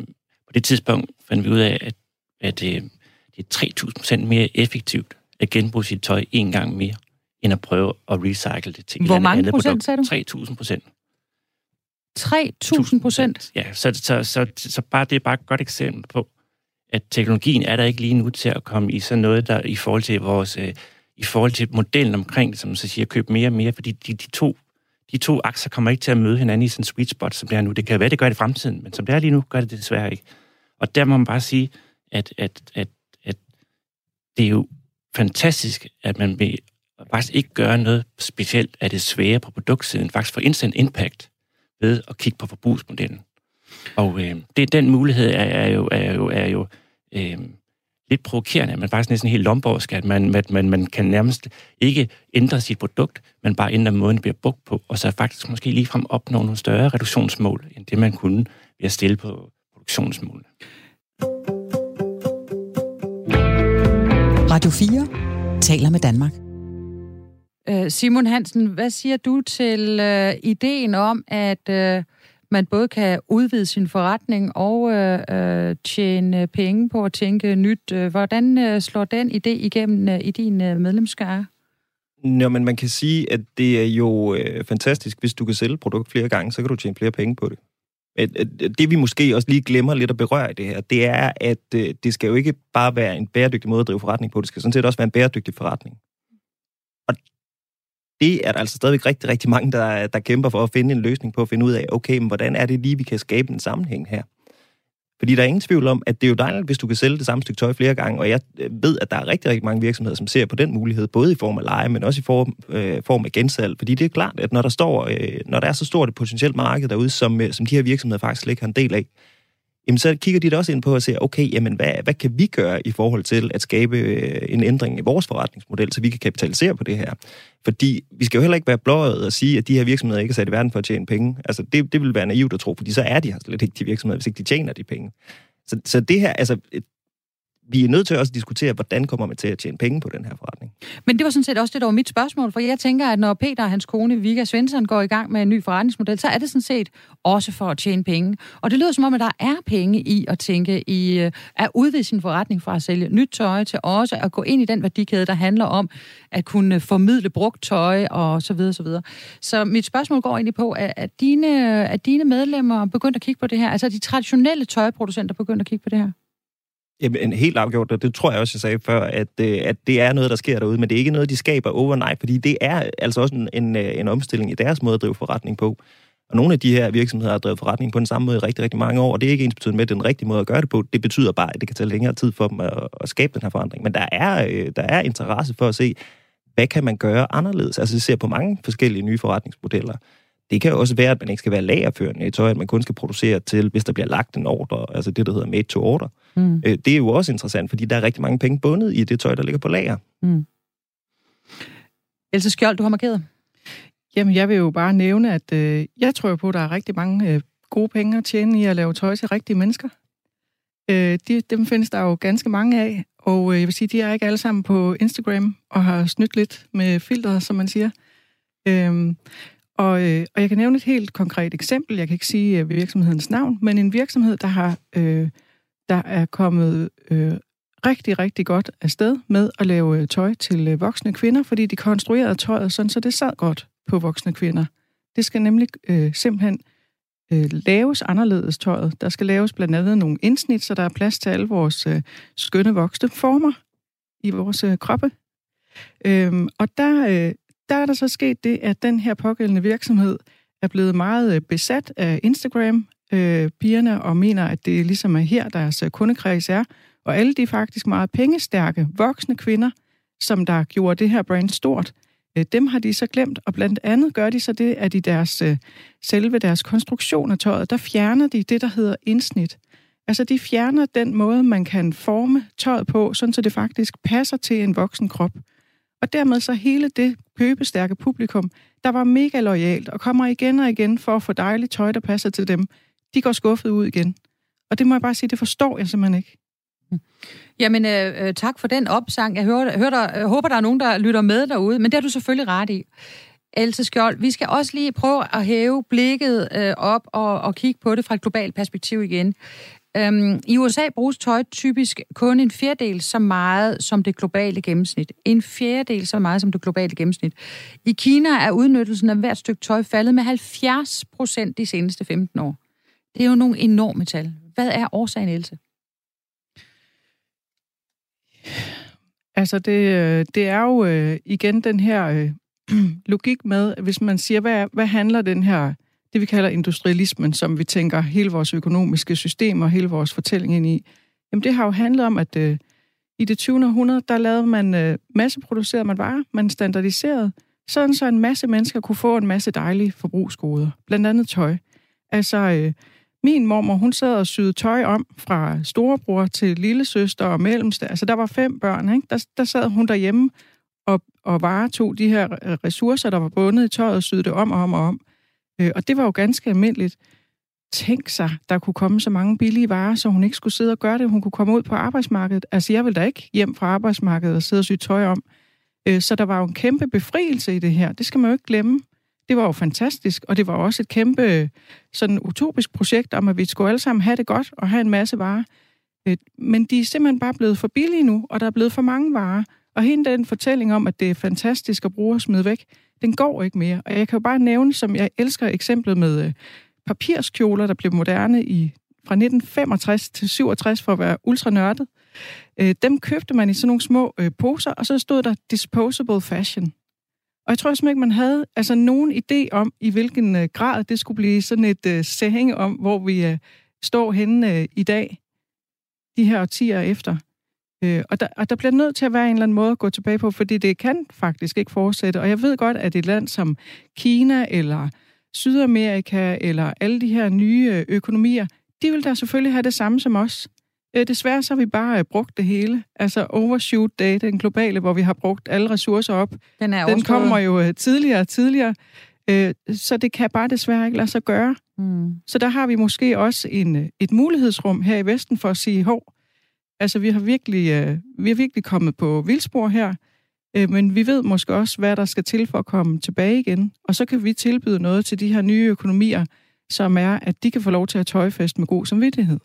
på det tidspunkt fandt vi ud af, at, at øh, det er 3.000 procent mere effektivt at genbruge sit tøj en gang mere, end at prøve at recycle det til Hvor et mange andet procent, sagde du? 3.000 procent. 3.000 procent? Ja, så, så, så, så, så bare, det er bare et godt eksempel på, at teknologien er der ikke lige nu til at komme i sådan noget, der i forhold til vores, øh, i forhold til modellen omkring, som så siger, køb mere og mere, fordi de, de to de to akser kommer ikke til at møde hinanden i sådan en sweet spot, som det er nu. Det kan være, det gør det i fremtiden, men som det er lige nu, gør det, det desværre ikke. Og der må man bare sige, at, at, at, at det er jo fantastisk, at man vil faktisk ikke gøre noget specielt af det svære på produktsiden, faktisk for instant impact ved at kigge på forbrugsmodellen. Og øh, det, den mulighed er, er jo, er jo, er jo øh, lidt provokerende, men faktisk næsten helt lomborgsk, at man, at man, man kan nærmest ikke ændre sit produkt, men bare ændre måden, det bliver brugt på, og så faktisk måske ligefrem opnå nogle større reduktionsmål, end det man kunne ved at stille på produktionsmålene. Radio 4 taler med Danmark. Øh, Simon Hansen, hvad siger du til uh, ideen om, at uh, man både kan udvide sin forretning og øh, øh, tjene penge på at tænke nyt. Hvordan øh, slår den idé igennem øh, i din øh, medlemskare? Nå, men man kan sige, at det er jo øh, fantastisk, hvis du kan sælge produkt flere gange, så kan du tjene flere penge på det. Det vi måske også lige glemmer lidt at berøre i det her, det er, at øh, det skal jo ikke bare være en bæredygtig måde at drive forretning på, det skal sådan set også være en bæredygtig forretning. Det er der altså stadigvæk rigtig, rigtig mange, der, der kæmper for at finde en løsning på, at finde ud af, okay, men hvordan er det lige, vi kan skabe en sammenhæng her? Fordi der er ingen tvivl om, at det er jo dejligt, hvis du kan sælge det samme stykke tøj flere gange, og jeg øh, ved, at der er rigtig, rigtig mange virksomheder, som ser på den mulighed, både i form af leje, men også i form, øh, form af gensalg. Fordi det er klart, at når der står, øh, når der er så stort et potentielt marked derude, som, øh, som de her virksomheder faktisk slet ikke har en del af, jamen så kigger de da også ind på at se, okay, jamen hvad, hvad kan vi gøre i forhold til at skabe øh, en ændring i vores forretningsmodel, så vi kan kapitalisere på det her. Fordi vi skal jo heller ikke være blåøjet og sige, at de her virksomheder ikke er sat i verden for at tjene penge. Altså det, det vil være naivt at tro, fordi så er de her slet ikke de virksomheder, hvis ikke de tjener de penge. Så, så det her, altså, vi er nødt til også at diskutere, hvordan kommer man til at tjene penge på den her forretning. Men det var sådan set også det, der var mit spørgsmål, for jeg tænker, at når Peter og hans kone Vika Svensson går i gang med en ny forretningsmodel, så er det sådan set også for at tjene penge. Og det lyder som om, at der er penge i at tænke i øh, at udvide sin forretning fra at sælge nyt tøj til også at gå ind i den værdikæde, der handler om at kunne formidle brugt tøj og så videre, så videre. Så mit spørgsmål går egentlig på, at, at, dine, at dine medlemmer begyndt at kigge på det her? Altså de traditionelle tøjproducenter begyndt at kigge på det her? Jamen, helt afgjort, og det tror jeg også, jeg sagde før, at, øh, at det er noget, der sker derude, men det er ikke noget, de skaber overnight, fordi det er altså også en, en, øh, en omstilling i deres måde at drive forretning på. Og nogle af de her virksomheder har drevet forretning på den samme måde i rigtig, rigtig mange år, og det er ikke ens betydende med, at den rigtige måde at gøre det på. Det betyder bare, at det kan tage længere tid for dem at, at skabe den her forandring. Men der er, øh, der er interesse for at se, hvad kan man gøre anderledes? Altså, vi ser på mange forskellige nye forretningsmodeller. Det kan jo også være, at man ikke skal være lagerførende i tøj, at man kun skal producere til, hvis der bliver lagt en ordre, altså det, der hedder made to order. Mm. Øh, det er jo også interessant, fordi der er rigtig mange penge bundet i det tøj, der ligger på lager. Mm. Else Skjold, du har markeret. Jamen, jeg vil jo bare nævne, at øh, jeg tror på, at der er rigtig mange øh, gode penge at tjene i at lave tøj til rigtige mennesker. Øh, de, dem findes der jo ganske mange af, og øh, jeg vil sige, de er ikke alle sammen på Instagram og har snydt lidt med filtre, som man siger. Øh, og, øh, og jeg kan nævne et helt konkret eksempel. Jeg kan ikke sige øh, virksomhedens navn, men en virksomhed, der har øh, der er kommet øh, rigtig, rigtig godt afsted med at lave øh, tøj til øh, voksne kvinder, fordi de konstruerede tøjet sådan, så det sad godt på voksne kvinder. Det skal nemlig øh, simpelthen øh, laves anderledes tøjet. Der skal laves blandt andet nogle indsnit, så der er plads til alle vores øh, skønne voksne former i vores øh, kroppe. Øhm, og der, øh, der er der så sket det, at den her pågældende virksomhed er blevet meget øh, besat af Instagram, øh, pigerne, og mener, at det ligesom er her, deres øh, kundekreds er. Og alle de faktisk meget pengestærke, voksne kvinder, som der gjorde det her brand stort, øh, dem har de så glemt, og blandt andet gør de så det, at i deres, øh, selve deres konstruktion af tøjet, der fjerner de det, der hedder indsnit. Altså, de fjerner den måde, man kan forme tøjet på, sådan så det faktisk passer til en voksen krop. Og dermed så hele det købestærke publikum, der var mega lojalt og kommer igen og igen for at få dejligt tøj, der passer til dem, de går skuffet ud igen. Og det må jeg bare sige, det forstår jeg simpelthen ikke. Jamen, øh, øh tak for den opsang. Jeg, hører, hører der, jeg håber, der er nogen, der lytter med derude, men det har du selvfølgelig ret i. Else Skjold, vi skal også lige prøve at hæve blikket øh, op og, og kigge på det fra et globalt perspektiv igen. Øhm, I USA bruges tøj typisk kun en fjerdedel så meget som det globale gennemsnit. En fjerdedel så meget som det globale gennemsnit. I Kina er udnyttelsen af hvert stykke tøj faldet med 70 procent de seneste 15 år. Det er jo nogle enorme tal. Hvad er årsagen, Else? Altså, det, øh, det er jo øh, igen den her øh, *clears throat* logik med, hvis man siger, hvad, hvad handler den her, det vi kalder industrialismen, som vi tænker hele vores økonomiske system og hele vores fortælling ind i, jamen det har jo handlet om, at øh, i det 20. århundrede, der lavede man øh, masseproduceret man varer, man standardiserede, sådan så en masse mennesker kunne få en masse dejlige forbrugsgoder, blandt andet tøj. Altså, øh, min mormor, hun sad og syede tøj om fra storebror til lillesøster og mellemste. Altså, der var fem børn, ikke? Der, der sad hun derhjemme og, og varetog de her ressourcer, der var bundet i tøjet og syede det om og om og om. Øh, og det var jo ganske almindeligt. Tænk sig, der kunne komme så mange billige varer, så hun ikke skulle sidde og gøre det. Hun kunne komme ud på arbejdsmarkedet. Altså, jeg vil da ikke hjem fra arbejdsmarkedet og sidde og sy tøj om. Øh, så der var jo en kæmpe befrielse i det her. Det skal man jo ikke glemme. Det var jo fantastisk, og det var også et kæmpe sådan utopisk projekt om, at vi skulle alle sammen have det godt og have en masse varer. Øh, men de er simpelthen bare blevet for billige nu, og der er blevet for mange varer. Og hele den fortælling om, at det er fantastisk at bruge og smide væk, den går ikke mere. Og jeg kan jo bare nævne, som jeg elsker eksemplet med øh, papirskjoler, der blev moderne i fra 1965 til 67 for at være ultra nørdet. Øh, dem købte man i sådan nogle små poser, og så stod der disposable fashion. Og jeg tror simpelthen ikke, man havde altså, nogen idé om, i hvilken øh, grad det skulle blive sådan et øh, sæhænge om, hvor vi øh, står henne øh, i dag, de her årtier efter. Øh, og, der, og der bliver nødt til at være en eller anden måde at gå tilbage på, fordi det kan faktisk ikke fortsætte. Og jeg ved godt, at et land som Kina eller Sydamerika eller alle de her nye øh, økonomier, de vil da selvfølgelig have det samme som os. Øh, desværre så har vi bare øh, brugt det hele. Altså overshoot day, den globale, hvor vi har brugt alle ressourcer op. Den, er den kommer jo øh, tidligere og tidligere. Øh, så det kan bare desværre ikke lade sig gøre. Mm. Så der har vi måske også en, øh, et mulighedsrum her i Vesten for at sige, hov, altså vi har virkelig, øh, vi har virkelig kommet på vildspor her, øh, men vi ved måske også, hvad der skal til for at komme tilbage igen. Og så kan vi tilbyde noget til de her nye økonomier, som er, at de kan få lov til at tøjfest med god samvittighed.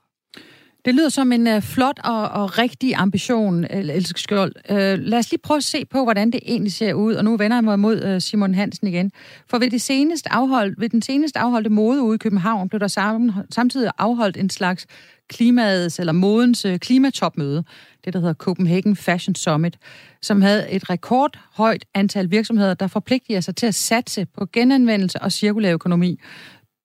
Det lyder som en uh, flot og, og rigtig ambition, Else Skjold. Uh, lad os lige prøve at se på, hvordan det egentlig ser ud. Og nu vender jeg mig mod uh, Simon Hansen igen. For ved, det seneste afholdt, ved den seneste afholdte mode ude i København, blev der sammen, samtidig afholdt en slags klimaets eller modens uh, klimatopmøde, det der hedder Copenhagen Fashion Summit, som havde et rekordhøjt antal virksomheder, der forpligtiger sig til at satse på genanvendelse og cirkulær økonomi.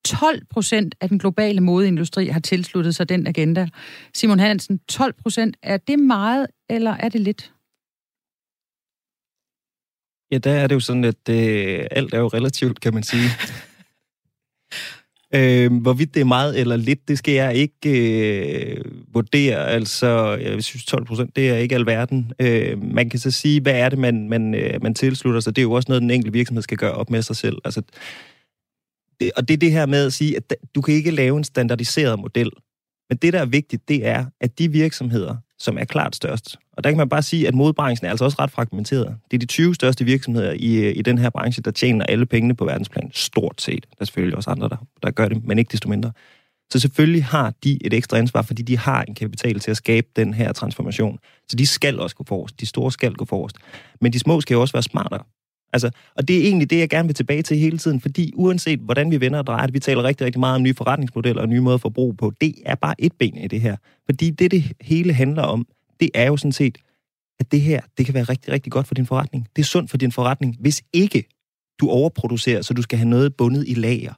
12 procent af den globale modeindustri har tilsluttet sig den agenda. Simon Hansen, 12 procent, er det meget, eller er det lidt? Ja, der er det jo sådan, at øh, alt er jo relativt, kan man sige. *laughs* øh, hvorvidt det er meget eller lidt, det skal jeg ikke øh, vurdere. Altså, jeg synes 12 procent, det er ikke alverden. Øh, man kan så sige, hvad er det, man, man, øh, man tilslutter sig? Det er jo også noget, den enkelte virksomhed skal gøre op med sig selv. Altså, det, Øh, og det er det her med at sige, at du kan ikke lave en standardiseret model. Men det, der er vigtigt, det er, at de virksomheder, som er klart størst, og der kan man bare sige, at modebranchen er altså også ret fragmenteret. Det er de 20 største virksomheder i, øh, i den her branche, der tjener alle pengene på verdensplan, stort set. Der er selvfølgelig også andre, der, der gør det, men ikke desto mindre. Så selvfølgelig har de et ekstra ansvar, fordi de har en kapital til at skabe den her transformation. Så de skal også gå forrest. De store skal gå forrest. Men de små skal jo også være smartere. Altså, og det er egentlig det, jeg gerne vil tilbage til hele tiden, fordi uanset hvordan vi vender og drejer det, vi taler rigtig, rigtig meget om nye forretningsmodeller og nye måder at forbruge på, det er bare et ben i det her. Fordi det, det hele handler om, det er jo sådan set, at det her, det kan være rigtig, rigtig godt for din forretning. Det er sundt for din forretning, hvis ikke du overproducerer, så du skal have noget bundet i lager,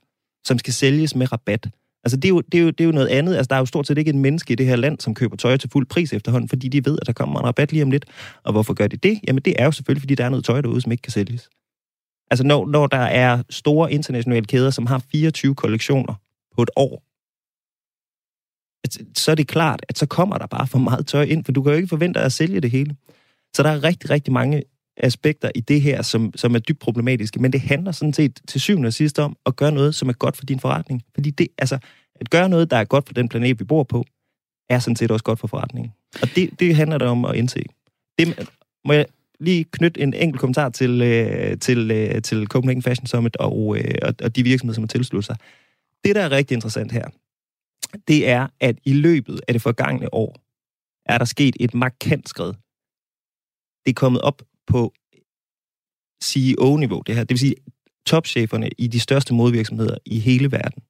som skal sælges med rabat. Altså, det er, jo, det, er jo, det er jo noget andet. Altså, der er jo stort set ikke en menneske i det her land, som køber tøj til fuld pris efterhånden, fordi de ved, at der kommer en rabat lige om lidt. Og hvorfor gør de det? Jamen, det er jo selvfølgelig, fordi der er noget tøj derude, som ikke kan sælges. Altså, når, når der er store internationale kæder, som har 24 kollektioner på et år, så er det klart, at så kommer der bare for meget tøj ind, for du kan jo ikke forvente at sælge det hele. Så der er rigtig, rigtig mange aspekter i det her, som, som er dybt problematiske, men det handler sådan set til syvende og sidst om at gøre noget, som er godt for din forretning. Fordi det, altså, at gøre noget, der er godt for den planet, vi bor på, er sådan set også godt for forretningen. Og det, det handler det om at indse. Det, må jeg lige knytte en enkelt kommentar til, øh, til, øh, til Copenhagen Fashion Summit og, øh, og, og de virksomheder, som har tilsluttet sig. Det, der er rigtig interessant her, det er, at i løbet af det forgangne år, er der sket et markant skridt. Det er kommet op på CEO-niveau, det her. Det vil sige, topcheferne i de største modvirksomheder i hele verden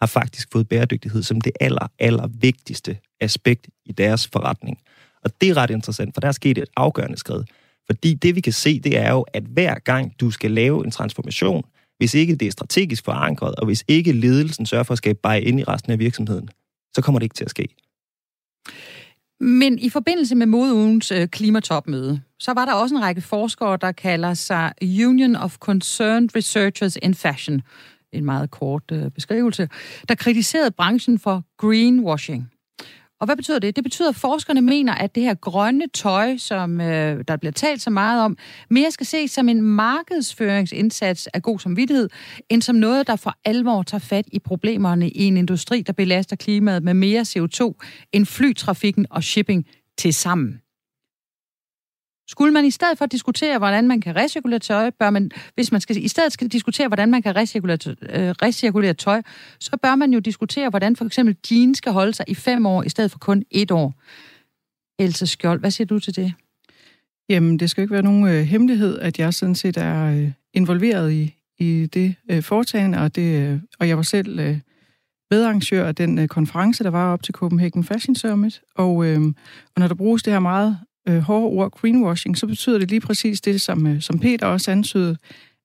har faktisk fået bæredygtighed som det aller, aller vigtigste aspekt i deres forretning. Og det er ret interessant, for der er sket et afgørende skridt. Fordi det, vi kan se, det er jo, at hver gang du skal lave en transformation, hvis ikke det er strategisk forankret, og hvis ikke ledelsen sørger for at skabe bare ind i resten af virksomheden, så kommer det ikke til at ske. Men i forbindelse med modeugens øh, klimatopmøde, så var der også en række forskere, der kalder sig Union of Concerned Researchers in Fashion, en meget kort øh, beskrivelse, der kritiserede branchen for greenwashing. Og hvad betyder det? Det betyder, at forskerne mener, at det her grønne tøj, som øh, der bliver talt så meget om, mere skal ses som en markedsføringsindsats af god samvittighed, end som noget, der for alvor tager fat i problemerne i en industri, der belaster klimaet med mere CO2 end flytrafikken og shipping til sammen. Skulle man i stedet for at diskutere, hvordan man kan recirkulere tøj, bør man, hvis man skal, i stedet skal diskutere, hvordan man kan recirkulere, øh, recirkulere tøj, så bør man jo diskutere, hvordan for eksempel jeans skal holde sig i fem år, i stedet for kun et år. Else Skjold, hvad siger du til det? Jamen, det skal ikke være nogen øh, hemmelighed, at jeg sådan set er øh, involveret i, i det øh, foretagende, og, det, øh, og jeg var selv øh, medarrangør af den øh, konference, der var op til Copenhagen Fashion Summit. Og, øh, og når der bruges det her meget øh, hårde ord, greenwashing, så betyder det lige præcis det, som, øh, som Peter også antydede,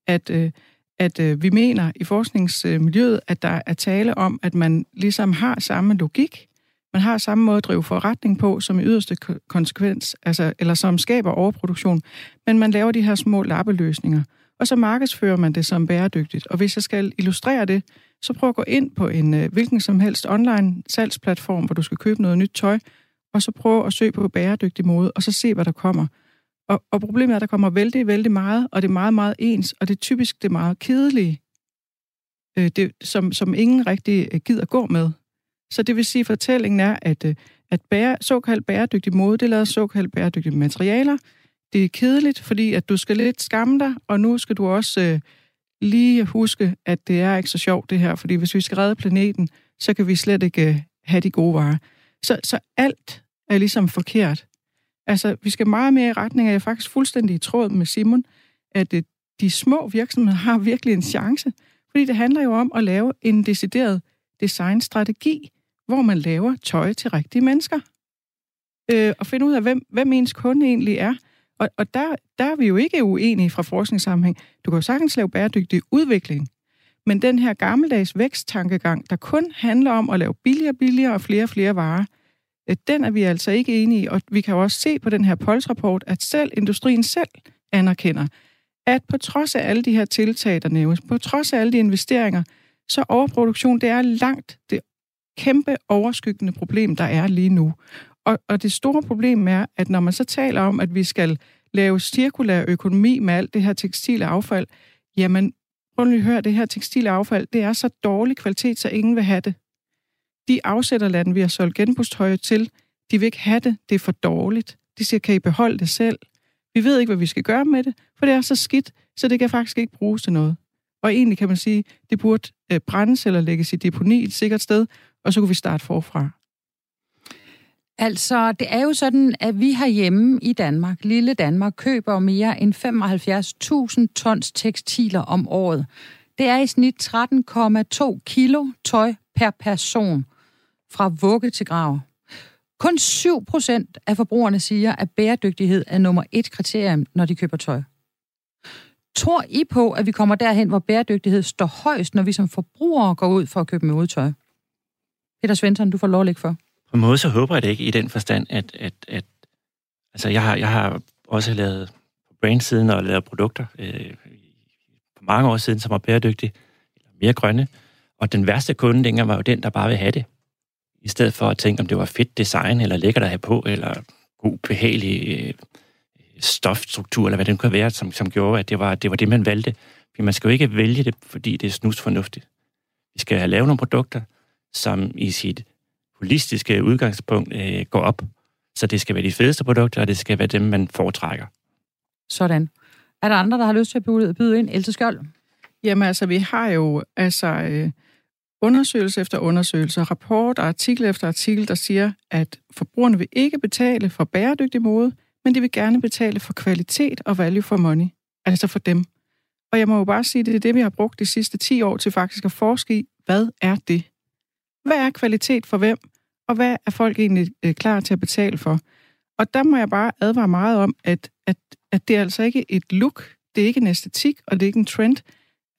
at, øh, at øh, vi mener i forskningsmiljøet, at der er tale om, at man ligesom har samme logik, man har samme måde at drive forretning på, som i yderste konsekvens, altså, eller som skaber overproduktion, men man laver de her små lappeløsninger, og så markedsfører man det som bæredygtigt. Og hvis jeg skal illustrere det, så prøv at gå ind på en øh, hvilken som helst online salgsplatform, hvor du skal købe noget nyt tøj, og så prøve at søge på bæredygtig måde, og så se, hvad der kommer. Og, og problemet er, at der kommer vældig, vældig meget, og det er meget, meget ens, og det er typisk det meget kedelige, øh, det, som, som ingen rigtig øh, gider gå med. Så det vil sige, at fortællingen er, at, øh, at bære, såkaldt bæredygtig mode, det lader såkaldt bæredygtige materialer. Det er kedeligt, fordi at du skal lidt skamme dig, og nu skal du også øh, lige huske, at det er ikke så sjovt det her, fordi hvis vi skal redde planeten, så kan vi slet ikke øh, have de gode varer. Så, så alt er ligesom forkert. Altså, vi skal meget mere i retning af, jeg er faktisk fuldstændig i tråd med Simon, at øh, de små virksomheder har virkelig en chance, fordi det handler jo om at lave en decideret designstrategi, hvor man laver tøj til rigtige mennesker. Øh, og finde ud af, hvem, hvem ens kunde egentlig er. Og, og der, der er vi jo ikke uenige fra forskningssammenhæng. Du kan jo sagtens lave bæredygtig udvikling. Men den her gammeldags væksttankegang, der kun handler om at lave billigere og billigere og flere og flere varer, Øh, den er vi altså ikke enige i. Og vi kan jo også se på den her polsrapport, at selv industrien selv anerkender, at på trods af alle de her tiltag, der nævnes, på trods af alle de investeringer, så overproduktion, det er langt det kæmpe overskyggende problem, der er lige nu. Og, og det store problem er, at når man så taler om, at vi skal lave cirkulær økonomi med alt det her tekstile affald, jamen, prøv lige at høre, det her tekstile affald, det er så dårlig kvalitet, så ingen vil have det. De afsætterlande, vi har solgt genbrugstøj til, de vil ikke have det, det er for dårligt. De siger, kan I beholde det selv? Vi ved ikke, hvad vi skal gøre med det, for det er så skidt, så det kan faktisk ikke bruges til noget. Og egentlig kan man sige, det burde øh, brændes eller lægges i deponi et sikkert sted, og så kunne vi starte forfra. Altså, det er jo sådan, at vi herhjemme i Danmark, lille Danmark, køber mere end 75.000 tons tekstiler om året. Det er i snit 13,2 kilo tøj per person fra vugge til grav. Kun 7 procent af forbrugerne siger, at bæredygtighed er nummer et kriterium, når de køber tøj. Tror I på, at vi kommer derhen, hvor bæredygtighed står højst, når vi som forbrugere går ud for at købe modetøj? Peter Svensson, du får lov at lægge for. På en måde så håber jeg det ikke i den forstand, at, at, at altså jeg har, jeg har også lavet på brandsiden og lavet produkter øh, for mange år siden, som var bæredygtige, eller mere grønne. Og den værste kunde dengang var jo den, der bare vil have det. I stedet for at tænke, om det var fedt design, eller lækkert at have på, eller god, behagelig øh, stofstruktur, eller hvad det nu kan være, som, som gjorde, at det var, det var det, man valgte. For man skal jo ikke vælge det, fordi det er snusfornuftigt. Vi skal have lavet nogle produkter, som i sit holistiske udgangspunkt øh, går op. Så det skal være de fedeste produkter, og det skal være dem, man foretrækker. Sådan. Er der andre, der har lyst til at byde, byde ind? Else Skjold? Jamen altså, vi har jo altså øh, undersøgelse efter undersøgelse, rapport og artikel efter artikel, der siger, at forbrugerne vil ikke betale for bæredygtig mode, men de vil gerne betale for kvalitet og value for money. Altså for dem. Og jeg må jo bare sige, at det er det, vi har brugt de sidste 10 år til faktisk at forske i, hvad er det? Hvad er kvalitet for hvem? Og hvad er folk egentlig øh, klar til at betale for? Og der må jeg bare advare meget om, at, at, at det er altså ikke et look, det er ikke en æstetik, og det er ikke en trend.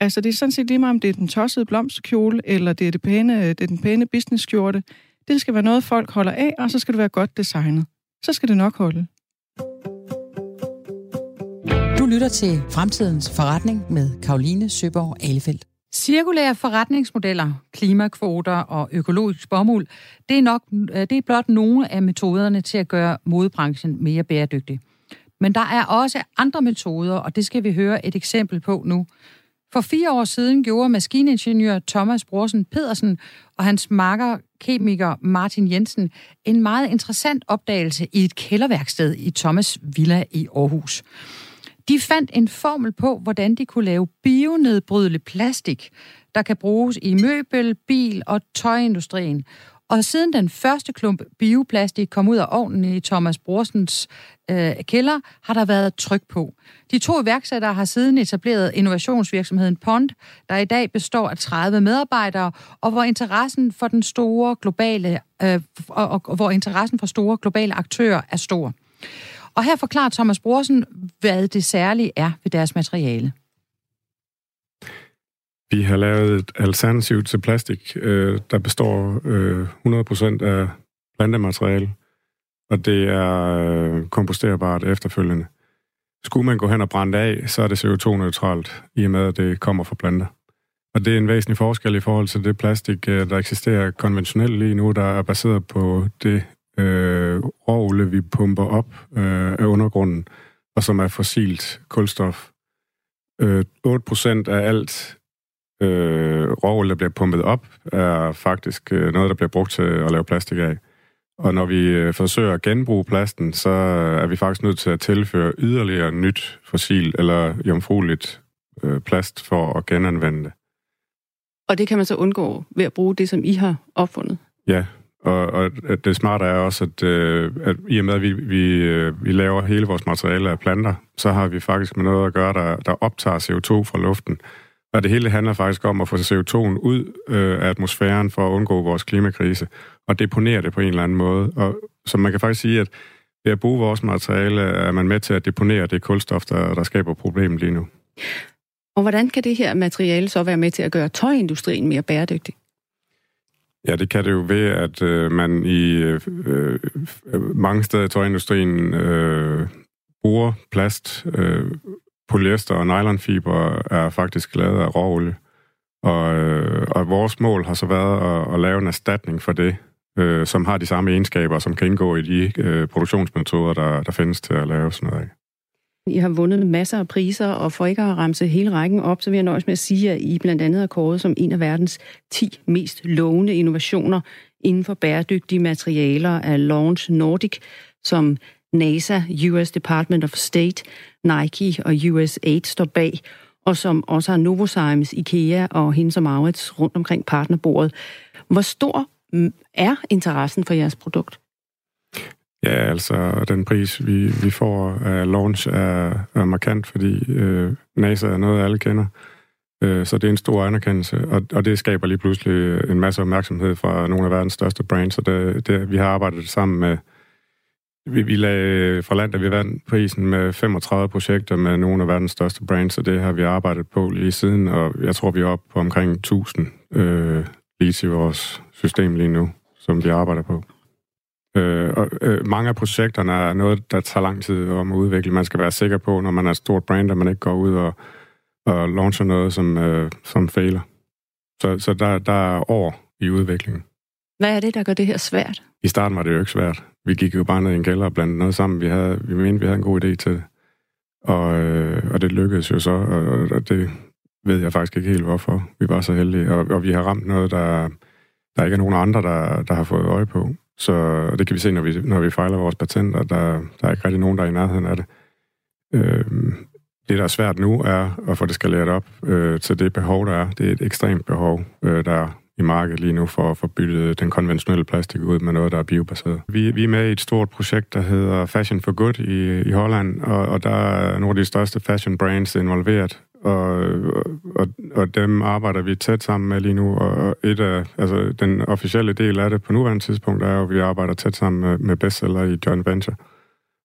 Altså, det er sådan set lige meget, om det er den tossede blomsterkjole, eller det er, det pæne, det er den pæne businesskjorte. Det skal være noget, folk holder af, og så skal det være godt designet. Så skal det nok holde. Du lytter til Fremtidens Forretning med Karoline Søborg Alefeldt. Cirkulære forretningsmodeller, klimakvoter og økologisk bomuld, det er, nok, øh, det er blot nogle af metoderne til at gøre modebranchen mere bæredygtig. Men der er også andre metoder, og det skal vi høre et eksempel på nu. For fire år siden gjorde maskiningeniør Thomas Brorsen Pedersen og hans makker kemiker Martin Jensen en meget interessant opdagelse i et kælderværksted i Thomas Villa i Aarhus. De fandt en formel på, hvordan de kunne lave bionedbrydelig plastik, der kan bruges i møbel, bil og tøjindustrien. Og siden den første klump bioplastik kom ud af ovnen i Thomas Brorsens øh, kælder, har der været tryk på. De to iværksættere har siden etableret innovationsvirksomheden Pond, der i dag består af 30 medarbejdere, og hvor interessen for den store globale øh, og, og, og hvor interessen for store globale aktører er stor. Og her forklarer Thomas Brorsen, hvad det særlige er ved deres materiale. Vi har lavet et alternativ til plastik, øh, der består øh, 100% af plantemateriale, og det er øh, komposterbart efterfølgende. Skulle man gå hen og brænde af, så er det CO2-neutralt, i og med at det kommer fra planter. Og det er en væsentlig forskel i forhold til det plastik, øh, der eksisterer konventionelt lige nu, der er baseret på det øh, råolie, vi pumper op øh, af undergrunden, og som er fossilt kulstof. Øh, 8% af alt øh, råolie, der bliver pumpet op, er faktisk øh, noget, der bliver brugt til at lave plastik af. Og når vi øh, forsøger at genbruge plasten, så er vi faktisk nødt til at tilføre yderligere nyt fossil eller jomfrueligt øh, plast for at genanvende det. Og det kan man så undgå ved at bruge det, som I har opfundet? Ja, og, og det smarte er også, at, øh, at i og med, at vi, vi, øh, vi laver hele vores materiale af planter, så har vi faktisk med noget at gøre, der, der optager CO2 fra luften. Og det hele handler faktisk om at få CO2'en ud øh, af atmosfæren for at undgå vores klimakrise, og deponere det på en eller anden måde. Og så man kan faktisk sige, at ved at bruge vores materiale, er man med til at deponere det kulstof, der, der skaber problemet lige nu. Og hvordan kan det her materiale så være med til at gøre tøjindustrien mere bæredygtig? Ja, det kan det jo ved, at øh, man i øh, øh, mange steder i tøjindustrien øh, bruger plast. Øh, polyester og nylonfiber er faktisk lavet af råolie. Og, øh, og vores mål har så været at, at lave en erstatning for det, øh, som har de samme egenskaber, som kan indgå i de øh, produktionsmetoder, der, der findes til at lave sådan noget af. I har vundet masser af priser, og for ikke at ramse hele rækken op, så vil jeg nøjes med at sige, at I blandt andet er kåret som en af verdens 10 mest lovende innovationer inden for bæredygtige materialer af Launch Nordic, som NASA, US Department of State, Nike og USAID står bag, og som også har Novozymes, IKEA og hendes og Maurits rundt omkring partnerbordet. Hvor stor mm, er interessen for jeres produkt? Ja, altså den pris, vi, vi får af launch, er, er markant, fordi øh, NASA er noget, alle kender. Øh, så det er en stor anerkendelse, og, og det skaber lige pludselig en masse opmærksomhed fra nogle af verdens største brands, og det, det, vi har arbejdet sammen med vi, vi lagde øh, fra land, da vi vandt prisen med 35 projekter med nogle af verdens største brands, og det har vi arbejdet på lige siden, og jeg tror, vi er oppe på omkring 1000 øh, leads i vores system lige nu, som vi arbejder på. Øh, og, øh, mange af projekterne er noget, der tager lang tid om at udvikle. Man skal være sikker på, når man er et stort brand, at man ikke går ud og, og launcher noget, som, øh, som fejler. Så, så der, der er år i udviklingen. Hvad er det, der gør det her svært? I starten var det jo ikke svært. Vi gik jo bare ned i en kælder og blandede noget sammen. Vi, havde, vi mente, vi havde en god idé til det. Og, øh, og det lykkedes jo så, og, og det ved jeg faktisk ikke helt, hvorfor. Vi var så heldige, og, og vi har ramt noget, der, der ikke er nogen andre, der, der har fået øje på. Så det kan vi se, når vi, når vi fejler vores patenter. Der, der er ikke rigtig nogen, der er i nærheden af det. Øh, det, der er svært nu, er at få det skaleret op øh, til det behov, der er. Det er et ekstremt behov, øh, der er i markedet lige nu for at få byttet den konventionelle plastik ud med noget, der er biobaseret. Vi, vi er med i et stort projekt, der hedder Fashion for Good i, i Holland, og, og der er nogle af de største fashion brands involveret, og, og, og dem arbejder vi tæt sammen med lige nu, og et af, altså den officielle del af det på nuværende tidspunkt er at vi arbejder tæt sammen med, med bestseller i joint venture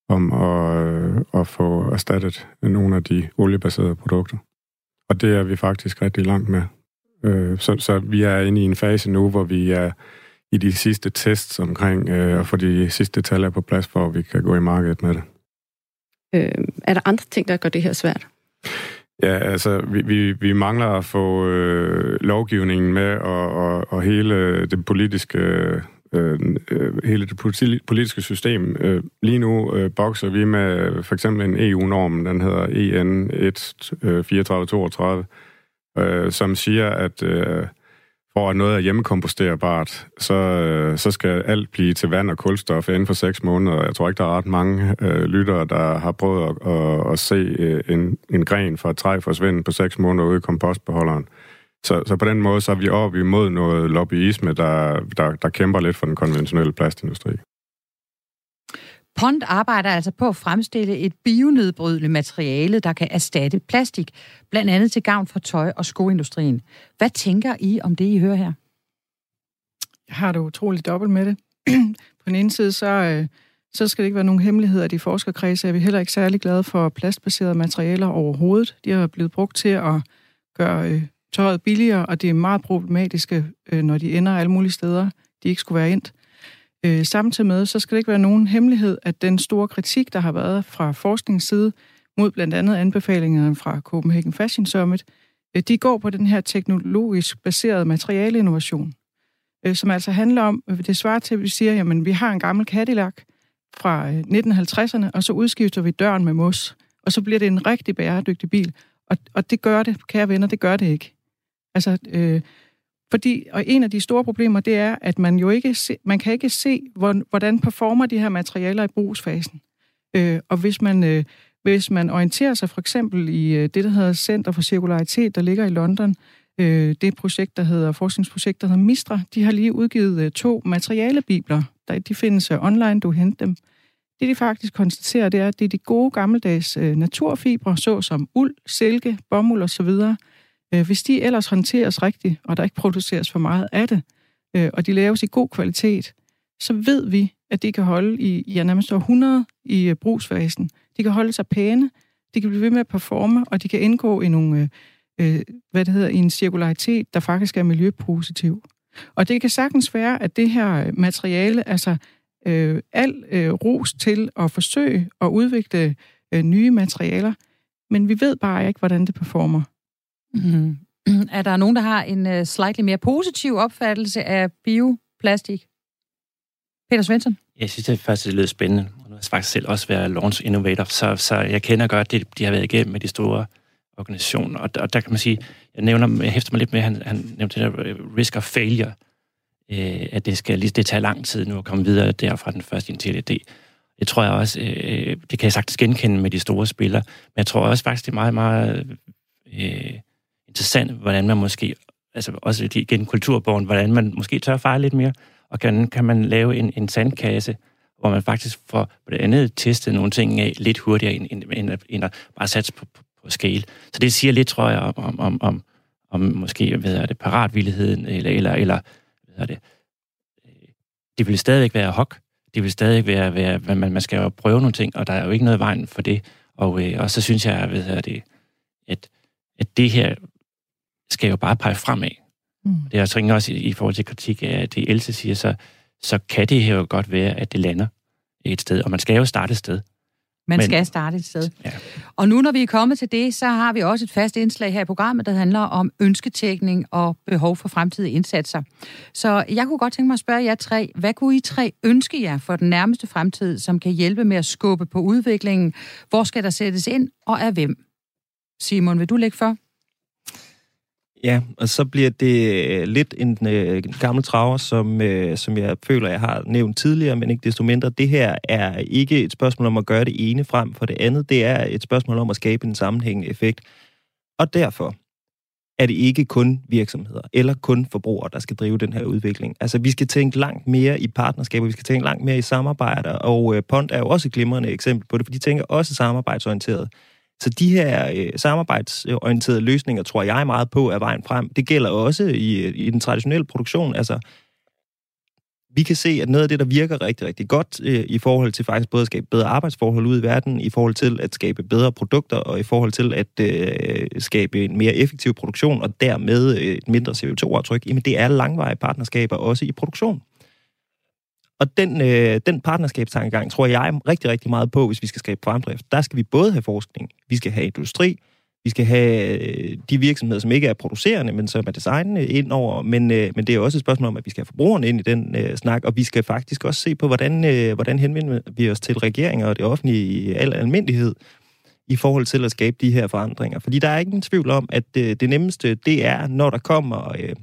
om at, øh, at få erstattet nogle af de oliebaserede produkter. Og det er vi faktisk rigtig langt med. Øh, så, så vi er inde i en fase nu, hvor vi er i de sidste tests omkring øh, at få de sidste tal på plads, for at vi kan gå i markedet med det. Øh, er der andre ting, der gør det her svært? Ja, altså, vi, vi, vi mangler at få øh, lovgivningen med, og, og, og hele det politiske øh, øh, hele det politiske system. Øh, lige nu øh, bokser vi med for eksempel en EU-norm, den hedder EN 1 øh, 3432, øh, som siger, at øh, for at noget er hjemmekomposterbart, så, øh, så skal alt blive til vand og kulstof inden for seks måneder. Jeg tror ikke, der er ret mange øh, lyttere, der har prøvet at, at, at se øh, en, en gren fra et træ forsvinde på seks måneder ude i kompostbeholderen. Så, så på den måde så er vi op imod noget lobbyisme, der, der, der kæmper lidt for den konventionelle plastindustri. Pond arbejder altså på at fremstille et bionedbrydeligt materiale, der kan erstatte plastik, blandt andet til gavn for tøj- og skoindustrien. Hvad tænker I om det, I hører her? Jeg har det utroligt dobbelt med det. *clears throat* på den ene side, så, øh, så skal det ikke være nogen hemmelighed, at i forskerkredse er vi heller ikke særlig glade for plastbaserede materialer overhovedet. De har blevet brugt til at gøre øh, tøjet billigere, og det er meget problematiske, øh, når de ender alle mulige steder, de ikke skulle være endt. Øh, samtidig med, så skal det ikke være nogen hemmelighed, at den store kritik, der har været fra forskningsside mod blandt andet anbefalingerne fra Copenhagen Fashion Summit, øh, de går på den her teknologisk baserede materialeinnovation, øh, som altså handler om, øh, det svarer til, at vi siger, jamen vi har en gammel Cadillac fra øh, 1950'erne, og så udskifter vi døren med mos, og så bliver det en rigtig bæredygtig bil. Og, og det gør det, kære venner, det gør det ikke. Altså, øh, fordi, og en af de store problemer, det er, at man jo ikke se, man kan ikke se, hvordan performer de her materialer i brugsfasen. Øh, og hvis man, øh, hvis man orienterer sig for eksempel i øh, det, der hedder Center for Cirkularitet, der ligger i London, øh, det projekt, der hedder, forskningsprojekt, der hedder Mistra, de har lige udgivet øh, to materialebibler. Der, de findes øh, online, du henter dem. Det, de faktisk konstaterer, det er, at det er de gode gammeldags øh, naturfibre, såsom uld, silke, bomuld osv., Øh, hvis de ellers håndteres rigtigt, og der ikke produceres for meget af det, øh, og de laves i god kvalitet, så ved vi, at de kan holde i ja, nærmest 100 i øh, brugsfasen. De kan holde sig pæne, de kan blive ved med at performe, og de kan indgå i nogle, øh, øh hvad det hedder, i en cirkularitet, der faktisk er miljøpositiv. Og det kan sagtens være, at det her materiale, altså øh, al øh, ros til at forsøge at udvikle øh, nye materialer, men vi ved bare ikke, hvordan det performer. Mm. *clears throat* Er der nogen, der har en uh, slightly mere positiv opfattelse af bioplastik? Peter Svensson? Jeg synes, det faktisk det lyder spændende. Nu har faktisk selv også været launch innovator, så, så jeg kender godt det, de har været igennem med de store organisationer. Og, og der kan man sige, jeg nævner, jeg hæfter mig lidt med, han, han nævnte det der øh, risk of failure, øh, at det skal lige det tager lang tid nu at komme videre derfra den første initielle idé. Det tror jeg også, øh, øh, det kan jeg sagtens genkende med de store spillere, men jeg tror også faktisk, det er meget, meget øh, interessant, hvordan man måske, altså også igen kulturborgen, hvordan man måske tør fejre lidt mere, og kan, kan man lave en, en sandkasse, hvor man faktisk får på andet testet nogle ting af lidt hurtigere, end, end, end, end at bare satse på, på, på scale. Så det siger lidt, tror jeg, om, om, om, om måske, hvad er det, paratvilligheden, eller, eller, eller hvad er det, øh, det vil stadigvæk være hok, det vil stadig være, være man, man skal jo prøve nogle ting, og der er jo ikke noget vejen for det. Og, øh, og så synes jeg, ved hvad det, at, at det her skal jo bare pege fremad. Mm. Det er også, også i, i forhold til kritik af det, Else siger, så, så kan det her jo godt være, at det lander et sted, og man skal jo starte et sted. Man Men, skal starte et sted. Ja. Og nu, når vi er kommet til det, så har vi også et fast indslag her i programmet, der handler om ønsketækning og behov for fremtidige indsatser. Så jeg kunne godt tænke mig at spørge jer tre, hvad kunne I tre ønske jer for den nærmeste fremtid, som kan hjælpe med at skubbe på udviklingen? Hvor skal der sættes ind, og af hvem? Simon, vil du lægge for? Ja, og så bliver det øh, lidt en, øh, en gammel traver, som, øh, som jeg føler, jeg har nævnt tidligere, men ikke desto mindre. Det her er ikke et spørgsmål om at gøre det ene frem for det andet. Det er et spørgsmål om at skabe en sammenhængende effekt. Og derfor er det ikke kun virksomheder eller kun forbrugere, der skal drive den her udvikling. Altså, vi skal tænke langt mere i partnerskaber, vi skal tænke langt mere i samarbejder, og øh, Pond er jo også et glimrende eksempel på det, for de tænker også samarbejdsorienteret. Så de her øh, samarbejdsorienterede løsninger, tror jeg meget på, er vejen frem. Det gælder også i, i den traditionelle produktion. Altså, vi kan se, at noget af det, der virker rigtig, rigtig godt øh, i forhold til faktisk både at skabe bedre arbejdsforhold ude i verden, i forhold til at skabe bedre produkter, og i forhold til at øh, skabe en mere effektiv produktion, og dermed øh, et mindre CO2-aftryk, jamen det er langvarige partnerskaber også i produktion. Og den, øh, den partnerskabstankegang tror jeg rigtig, rigtig meget på, hvis vi skal skabe fremdrift. Der skal vi både have forskning, vi skal have industri, vi skal have øh, de virksomheder, som ikke er producerende, men som er designende ind over. Men, øh, men det er også et spørgsmål om, at vi skal have forbrugerne ind i den øh, snak, og vi skal faktisk også se på, hvordan, øh, hvordan henvender vi os til regeringer og det offentlige i al almindelighed i forhold til at skabe de her forandringer. Fordi der er ingen tvivl om, at det, det nemmeste, det er, når der kommer øh,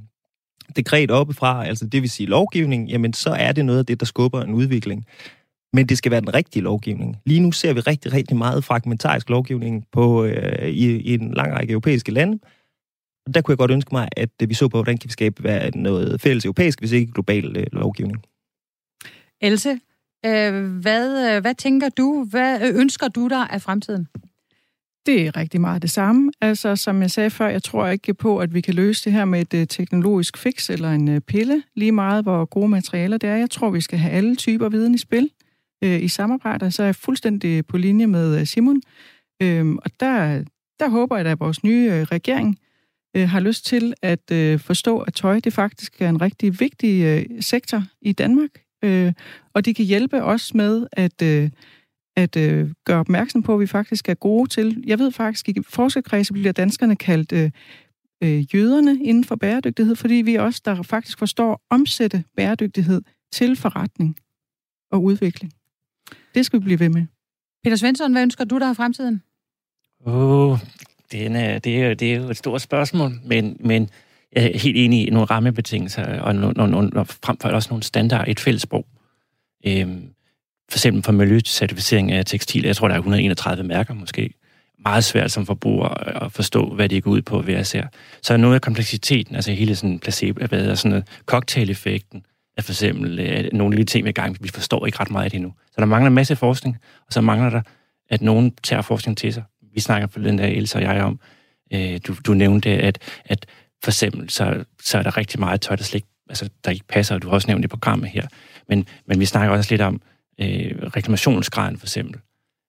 dekret oppefra, altså det vil sige lovgivning, jamen så er det noget af det, der skubber en udvikling. Men det skal være den rigtige lovgivning. Lige nu ser vi rigtig, rigtig meget fragmentarisk lovgivning på, øh, i, i en lang række europæiske lande. Og der kunne jeg godt ønske mig, at øh, vi så på, hvordan kan vi skabe noget fælles europæisk, hvis ikke global øh, lovgivning. Else, øh, hvad, øh, hvad tænker du, hvad øh, ønsker du dig af fremtiden? Det er rigtig meget det samme. Altså, som jeg sagde før, jeg tror ikke på, at vi kan løse det her med et øh, teknologisk fix eller en øh, pille, lige meget hvor gode materialer det er. Jeg tror, vi skal have alle typer viden i spil øh, i samarbejde, så er jeg fuldstændig på linje med øh, Simon. Øh, og der, der håber jeg, at vores nye øh, regering øh, har lyst til at øh, forstå, at tøj det faktisk er en rigtig vigtig øh, sektor i Danmark, øh, og de kan hjælpe os med at, øh, at øh, gøre opmærksom på, at vi faktisk er gode til. Jeg ved faktisk, at i forskerkredse bliver danskerne kaldt øh, øh, jøderne inden for bæredygtighed, fordi vi er også der faktisk forstår at omsætte bæredygtighed til forretning og udvikling. Det skal vi blive ved med. Peter Svensson, hvad ønsker du der i fremtiden? Åh, oh, det, er, det, er, det er jo et stort spørgsmål, men, men jeg er helt enig i nogle rammebetingelser, og, nogle, nogle, og frem for også nogle standard, et fælles sprog. Øhm, for eksempel for miljøcertificering af tekstil, jeg tror, der er 131 mærker måske. Meget svært som forbruger at forstå, hvad det går ud på, hvad jeg ser. Så er noget af kompleksiteten, altså hele sådan placebo, hvad er sådan noget, cocktail-effekten, er for eksempel øh, nogle af de ting, vi gang Vi forstår ikke ret meget af det endnu. Så der mangler en masse forskning, og så mangler der, at nogen tager forskning til sig. Vi snakker for den der, Elsa og jeg, om, øh, du, du nævnte, at, at for eksempel, så, så er der rigtig meget tøj, der slet ikke, altså, der ikke passer, og du har også nævnt det i programmet her. Men, men vi snakker også lidt om øh, reklamationsgraden, for eksempel.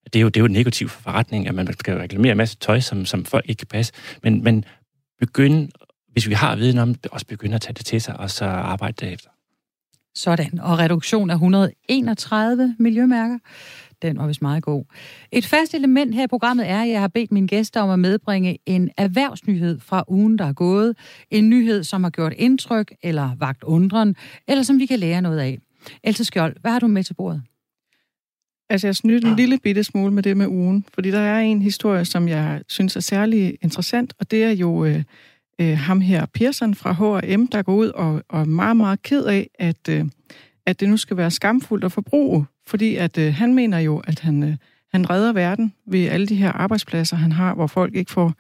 Det er, jo, det er jo negativt for forretning, at man skal reklamere en masse tøj, som, som folk ikke kan passe. Men, men begynde, hvis vi har viden om det, også begynde at tage det til sig, og så arbejde derefter. Sådan, og reduktion af 131 miljømærker. Den var vist meget god. Et fast element her i programmet er, at jeg har bedt mine gæster om at medbringe en erhvervsnyhed fra ugen, der er gået. En nyhed, som har gjort indtryk eller vagt undren, eller som vi kan lære noget af. Else Skjold, hvad har du med til bordet? Altså, jeg snydte en lille bitte smule med det med ugen, fordi der er en historie, som jeg synes er særlig interessant, og det er jo øh, øh, ham her, Pearson fra H&M, der går ud og, og er meget, meget ked af, at, øh, at det nu skal være skamfuldt at forbruge, fordi at øh, han mener jo, at han, øh, han redder verden ved alle de her arbejdspladser, han har, hvor folk ikke får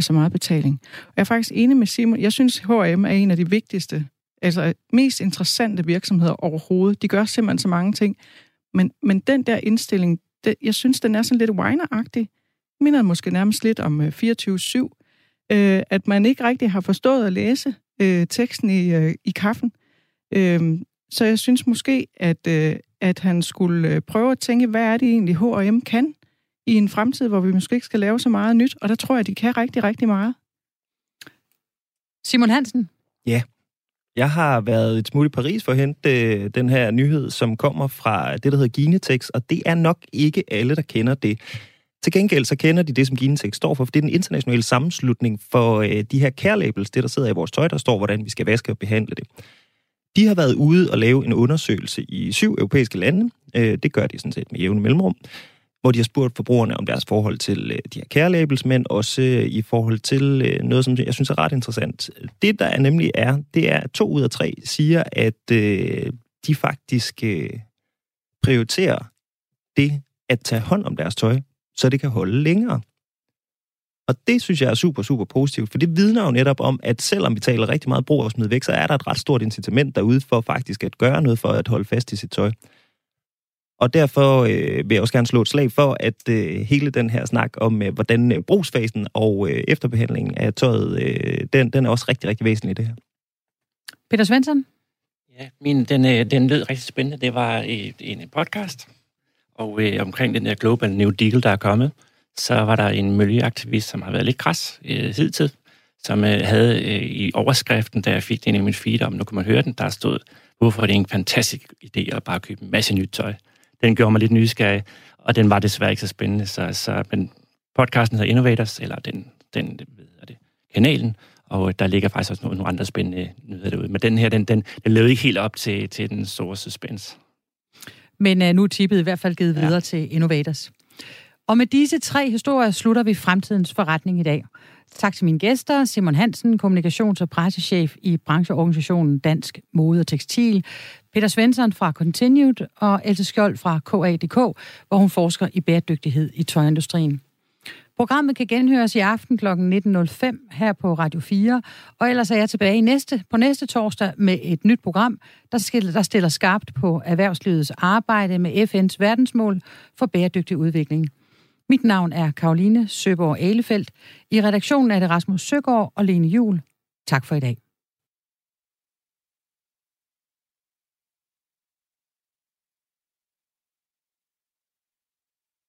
så meget betaling. Og jeg er faktisk enig med Simon. Jeg synes, H&M er en af de vigtigste, altså mest interessante virksomheder overhovedet. De gør simpelthen så mange ting. Men, men den der indstilling, det, jeg synes, den er sådan lidt whiner-agtig. Minder måske nærmest lidt om 24-7 øh, at man ikke rigtig har forstået at læse øh, teksten i, øh, i kaffen. Øh, så jeg synes måske, at, øh, at han skulle øh, prøve at tænke, hvad er det egentlig H&M kan i en fremtid, hvor vi måske ikke skal lave så meget nyt, og der tror jeg, at de kan rigtig, rigtig meget. Simon Hansen? Ja. Jeg har været et smule i Paris for at hente øh, den her nyhed, som kommer fra det, der hedder Ginetex, og det er nok ikke alle, der kender det. Til gengæld så kender de det, som Ginetex står for, for det er den internationale sammenslutning for øh, de her care labels, det der sidder i vores tøj, der står, hvordan vi skal vaske og behandle det. De har været ude og lave en undersøgelse i syv europæiske lande. Øh, det gør de sådan set med jævne mellemrum hvor de har spurgt forbrugerne om deres forhold til øh, de her care labels, men også øh, i forhold til øh, noget, som jeg synes er ret interessant. Det, der er nemlig er, det er, at to ud af tre siger, at øh, de faktisk øh, prioriterer det at tage hånd om deres tøj så det kan holde længere. Og det synes jeg er super, super positivt, for det vidner jo netop om, at selvom vi taler rigtig meget brug og smid væk, så er der et ret stort incitament derude for faktisk at gøre noget for at holde fast i sit tøj. Og derfor øh, vil jeg også gerne slå et slag for, at øh, hele den her snak om, øh, hvordan øh, brugsfasen og øh, efterbehandlingen af tøjet, øh, den, den er også rigtig, rigtig væsentlig i det her. Peter Svensson? Ja, min, den, øh, den lød rigtig spændende. Det var i en podcast, og øh, omkring den der Global New Deal, der er kommet, så var der en miljøaktivist, som har været lidt græs øh, hidtid, som øh, havde øh, i overskriften, da jeg fik den i min feed om, nu kan man høre den, der stod, hvorfor er det en fantastisk idé at bare købe en masse nyt tøj. Den gjorde mig lidt nysgerrig, og den var desværre ikke så spændende, så, så men podcasten hedder Innovators, eller den, den hvad er det, kanalen, og der ligger faktisk også nogle, nogle andre spændende nyheder derude. Men den her, den, den, den levede ikke helt op til, til den store suspense. Men uh, nu er tippet i hvert fald givet ja. videre til Innovators. Og med disse tre historier slutter vi fremtidens forretning i dag. Tak til mine gæster, Simon Hansen, kommunikations- og pressechef i brancheorganisationen Dansk Mode og Tekstil, Peter Svensson fra Continued og Else Skjold fra KA.dk, hvor hun forsker i bæredygtighed i tøjindustrien. Programmet kan genhøres i aften kl. 19.05 her på Radio 4, og ellers er jeg tilbage i næste, på næste torsdag med et nyt program, der stiller, der stiller skarpt på erhvervslivets arbejde med FN's verdensmål for bæredygtig udvikling. Mit navn er Karoline Søborg Alefeldt. I redaktionen er det Rasmus Søgaard og Lene Jul. Tak for i dag.